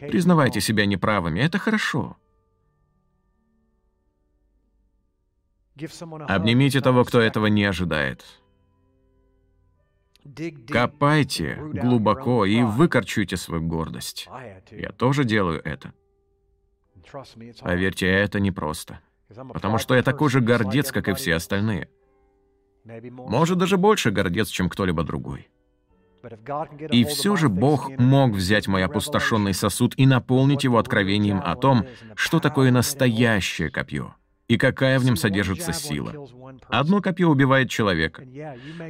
Признавайте себя неправыми, это хорошо. Обнимите того, кто этого не ожидает. Копайте глубоко и выкорчуйте свою гордость. Я тоже делаю это. Поверьте, это непросто. Потому что я такой же гордец, как и все остальные. Может, даже больше гордец, чем кто-либо другой. И все же Бог мог взять мой опустошенный сосуд и наполнить его откровением о том, что такое настоящее копье и какая в нем содержится сила. Одно копье убивает человека.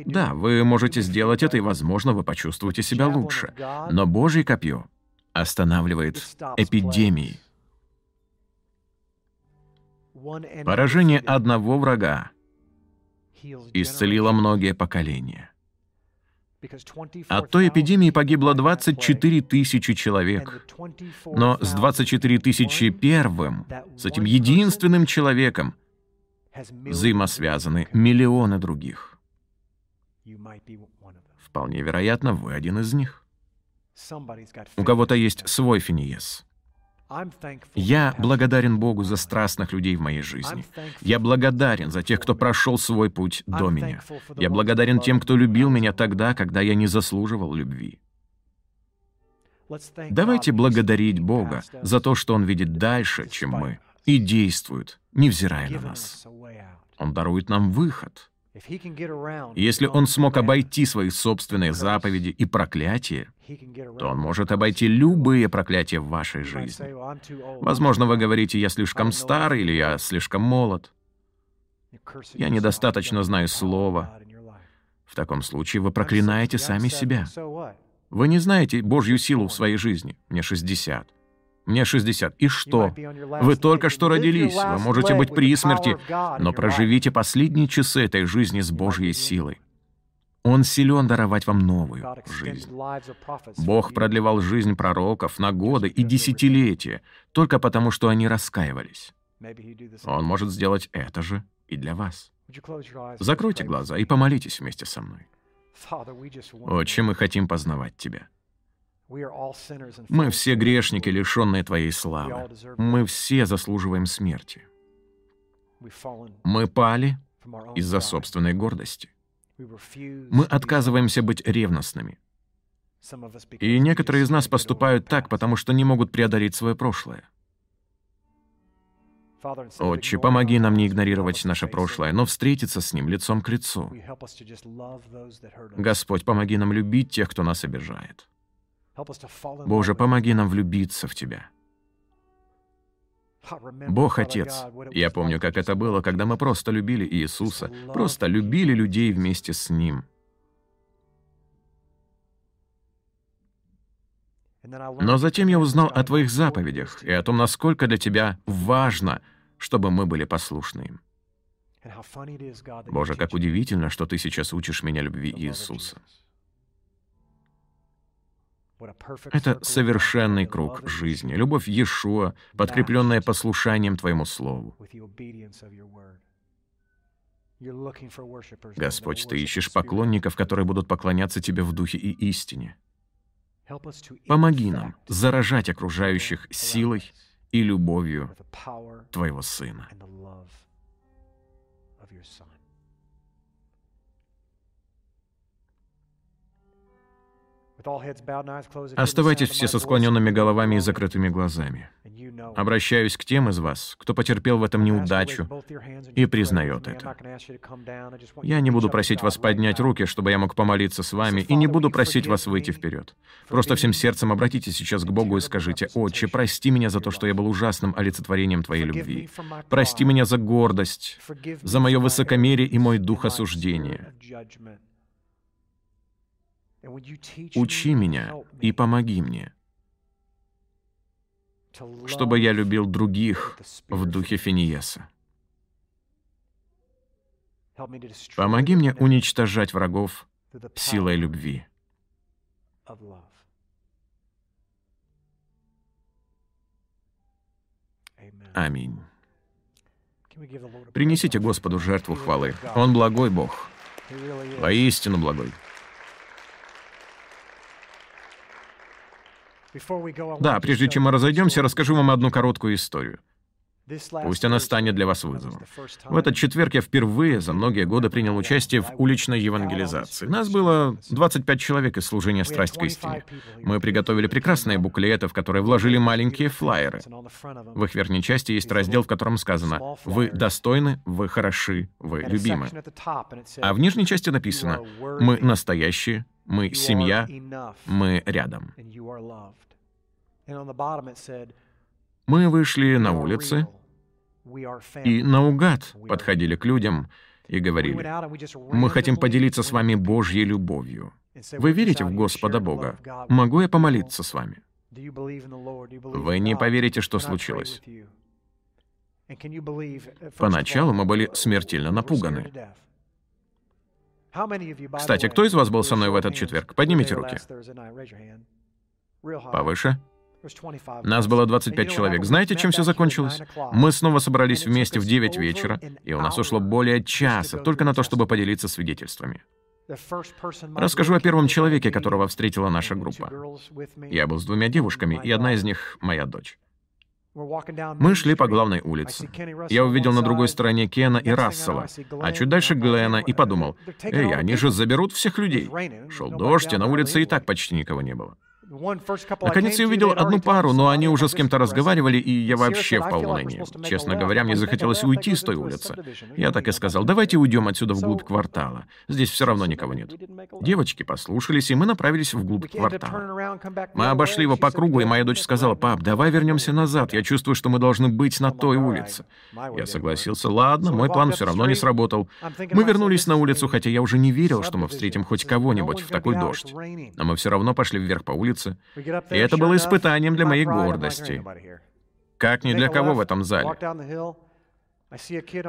Да, вы можете сделать это, и, возможно, вы почувствуете себя лучше. Но Божье копье останавливает эпидемии. Поражение одного врага исцелило многие поколения. От той эпидемии погибло 24 тысячи человек. Но с 24 тысячи первым, с этим единственным человеком, взаимосвязаны миллионы других. Вполне вероятно, вы один из них. У кого-то есть свой финиес. Я благодарен Богу за страстных людей в моей жизни. Я благодарен за тех, кто прошел свой путь до меня. Я благодарен тем, кто любил меня тогда, когда я не заслуживал любви. Давайте благодарить Бога за то, что Он видит дальше, чем мы, и действует, невзирая на нас. Он дарует нам выход — если он смог обойти свои собственные заповеди и проклятия, то он может обойти любые проклятия в вашей жизни. Возможно, вы говорите, я слишком стар или я слишком молод. Я недостаточно знаю слова. В таком случае вы проклинаете сами себя. Вы не знаете Божью силу в своей жизни. Мне 60. Мне 60. И что? Вы только что родились, вы можете быть при смерти, но проживите последние часы этой жизни с Божьей силой. Он силен даровать вам новую жизнь. Бог продлевал жизнь пророков на годы и десятилетия, только потому, что они раскаивались. Он может сделать это же и для вас. Закройте глаза и помолитесь вместе со мной. Отче, мы хотим познавать Тебя. Мы все грешники, лишенные Твоей славы. Мы все заслуживаем смерти. Мы пали из-за собственной гордости. Мы отказываемся быть ревностными. И некоторые из нас поступают так, потому что не могут преодолеть свое прошлое. Отче, помоги нам не игнорировать наше прошлое, но встретиться с ним лицом к лицу. Господь, помоги нам любить тех, кто нас обижает. Боже, помоги нам влюбиться в Тебя. Бог Отец. Я помню, как это было, когда мы просто любили Иисуса, просто любили людей вместе с Ним. Но затем я узнал о Твоих заповедях и о том, насколько для Тебя важно, чтобы мы были послушны им. Боже, как удивительно, что Ты сейчас учишь меня любви Иисуса. Это совершенный круг жизни, любовь Иешуа, подкрепленная послушанием Твоему Слову. Господь, Ты ищешь поклонников, которые будут поклоняться Тебе в духе и истине. Помоги нам заражать окружающих силой и любовью Твоего Сына. Оставайтесь все со склоненными головами и закрытыми глазами. Обращаюсь к тем из вас, кто потерпел в этом неудачу и признает это. Я не буду просить вас поднять руки, чтобы я мог помолиться с вами, и не буду просить вас выйти вперед. Просто всем сердцем обратитесь сейчас к Богу и скажите, «Отче, прости меня за то, что я был ужасным олицетворением Твоей любви. Прости меня за гордость, за мое высокомерие и мой дух осуждения. Учи меня и помоги мне, чтобы я любил других в духе Финиеса. Помоги мне уничтожать врагов силой любви. Аминь. Принесите Господу жертву хвалы. Он благой Бог. Воистину благой. Да, прежде чем мы разойдемся, расскажу вам одну короткую историю. Пусть она станет для вас вызовом. В этот четверг я впервые за многие годы принял участие в уличной евангелизации. Нас было 25 человек из служения «Страсть к истине». Мы приготовили прекрасные буклеты, в которые вложили маленькие флаеры. В их верхней части есть раздел, в котором сказано «Вы достойны, вы хороши, вы любимы». А в нижней части написано «Мы настоящие, мы семья, мы рядом». Мы вышли на улицы и наугад подходили к людям и говорили, «Мы хотим поделиться с вами Божьей любовью. Вы верите в Господа Бога? Могу я помолиться с вами?» Вы не поверите, что случилось. Поначалу мы были смертельно напуганы. Кстати, кто из вас был со мной в этот четверг? Поднимите руки. Повыше. Нас было 25 человек. Знаете, чем все закончилось? Мы снова собрались вместе в 9 вечера, и у нас ушло более часа только на то, чтобы поделиться свидетельствами. Расскажу о первом человеке, которого встретила наша группа. Я был с двумя девушками, и одна из них — моя дочь. Мы шли по главной улице. Я увидел на другой стороне Кена и Рассела, а чуть дальше Глена, и подумал, «Эй, они же заберут всех людей». Шел дождь, и на улице и так почти никого не было. Наконец я увидел одну пару, но они уже с кем-то разговаривали, и я вообще в полнении. Честно говоря, мне захотелось уйти с той улицы. Я так и сказал, давайте уйдем отсюда вглубь квартала. Здесь все равно никого нет. Девочки послушались, и мы направились вглубь квартала. Мы обошли его по кругу, и моя дочь сказала, пап, давай вернемся назад, я чувствую, что мы должны быть на той улице. Я согласился, ладно, мой план все равно не сработал. Мы вернулись на улицу, хотя я уже не верил, что мы встретим хоть кого-нибудь в такой дождь. Но мы все равно пошли вверх по улице, улице. И это было испытанием для моей гордости. Как ни для кого в этом зале.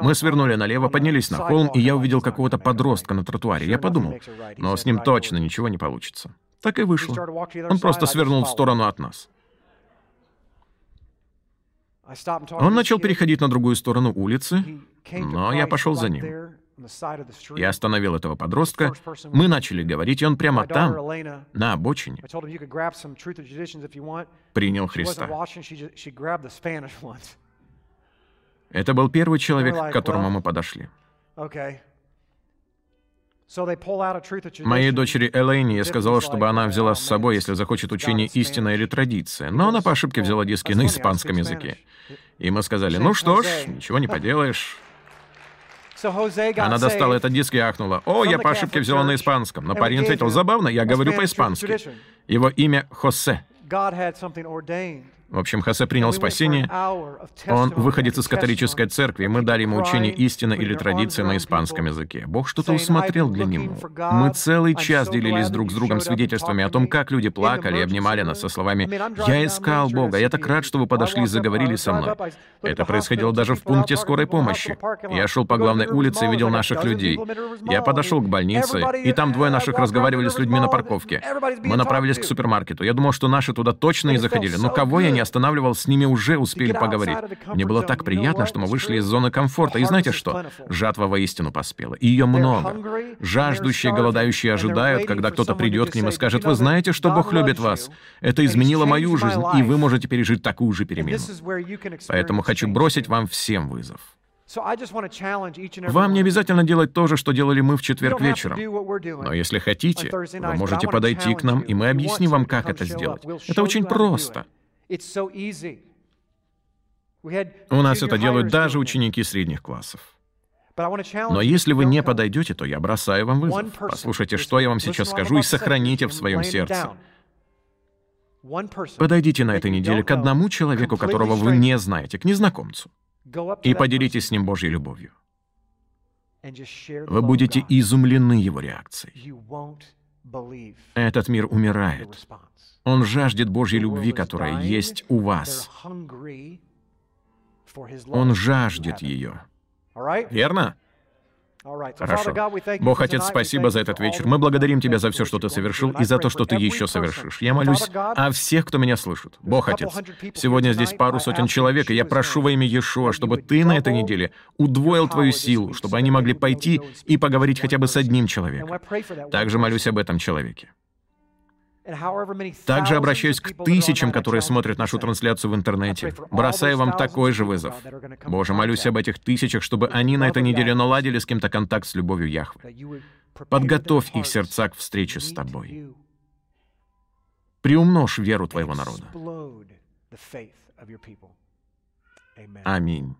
Мы свернули налево, поднялись на холм, и я увидел какого-то подростка на тротуаре. Я подумал, но с ним точно ничего не получится. Так и вышло. Он просто свернул в сторону от нас. Он начал переходить на другую сторону улицы, но я пошел за ним. Я остановил этого подростка, мы начали говорить, и он прямо там, на обочине, принял Христа. Это был первый человек, к которому мы подошли. Моей дочери Элейне я сказал, чтобы она взяла с собой, если захочет учение истина или традиция, но она по ошибке взяла диски на испанском языке. И мы сказали, ну что ж, ничего не поделаешь. Она достала этот диск и ахнула. «О, я по ошибке взяла на испанском». Но парень ответил, «Забавно, я говорю по-испански». Его имя Хосе. В общем, Хосе принял спасение. Он выходит из католической церкви, мы дали ему учение истины или традиции на испанском языке. Бог что-то усмотрел для него. Мы целый час делились друг с другом свидетельствами о том, как люди плакали и обнимали нас со словами «Я искал Бога, я так рад, что вы подошли и заговорили со мной». Это происходило даже в пункте скорой помощи. Я шел по главной улице и видел наших людей. Я подошел к больнице, и там двое наших разговаривали с людьми на парковке. Мы направились к супермаркету. Я думал, что наши туда точно и заходили. Но кого я не останавливал, с ними уже успели поговорить. Мне было так приятно, что мы вышли из зоны комфорта. И знаете что? Жатва воистину поспела. И ее много. Жаждущие, голодающие ожидают, когда кто-то придет к ним и скажет, «Вы знаете, что Бог любит вас? Это изменило мою жизнь, и вы можете пережить такую же перемену». Поэтому хочу бросить вам всем вызов. Вам не обязательно делать то же, что делали мы в четверг вечером. Но если хотите, вы можете подойти к нам, и мы объясним вам, как это сделать. Это очень просто. У нас это делают даже ученики средних классов. Но если вы не подойдете, то я бросаю вам вызов. Послушайте, что я вам сейчас скажу, и сохраните в своем сердце. Подойдите на этой неделе к одному человеку, которого вы не знаете, к незнакомцу, и поделитесь с ним Божьей любовью. Вы будете изумлены его реакцией. Этот мир умирает. Он жаждет Божьей любви, которая есть у вас. Он жаждет ее. Верно? Хорошо. Бог Отец, спасибо за этот вечер. Мы благодарим Тебя за все, что Ты совершил, и за то, что Ты еще совершишь. Я молюсь о всех, кто меня слышит. Бог Отец, сегодня здесь пару сотен человек, и я прошу во имя Иешуа, чтобы Ты на этой неделе удвоил Твою силу, чтобы они могли пойти и поговорить хотя бы с одним человеком. Также молюсь об этом человеке. Также обращаюсь к тысячам, которые смотрят нашу трансляцию в интернете. Бросаю вам такой же вызов. Боже, молюсь об этих тысячах, чтобы они на этой неделе наладили с кем-то контакт с любовью Яхвы. Подготовь их сердца к встрече с Тобой. Приумножь веру Твоего народа. Аминь.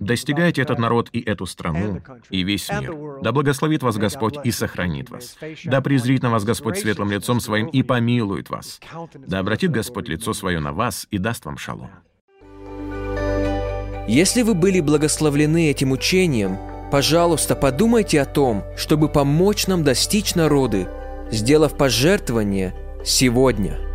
Достигайте этот народ и эту страну, и весь мир. Да благословит вас Господь и сохранит вас. Да презрит на вас Господь светлым лицом своим и помилует вас. Да обратит Господь лицо свое на вас и даст вам шалом. Если вы были благословлены этим учением, пожалуйста, подумайте о том, чтобы помочь нам достичь народы, сделав пожертвование сегодня –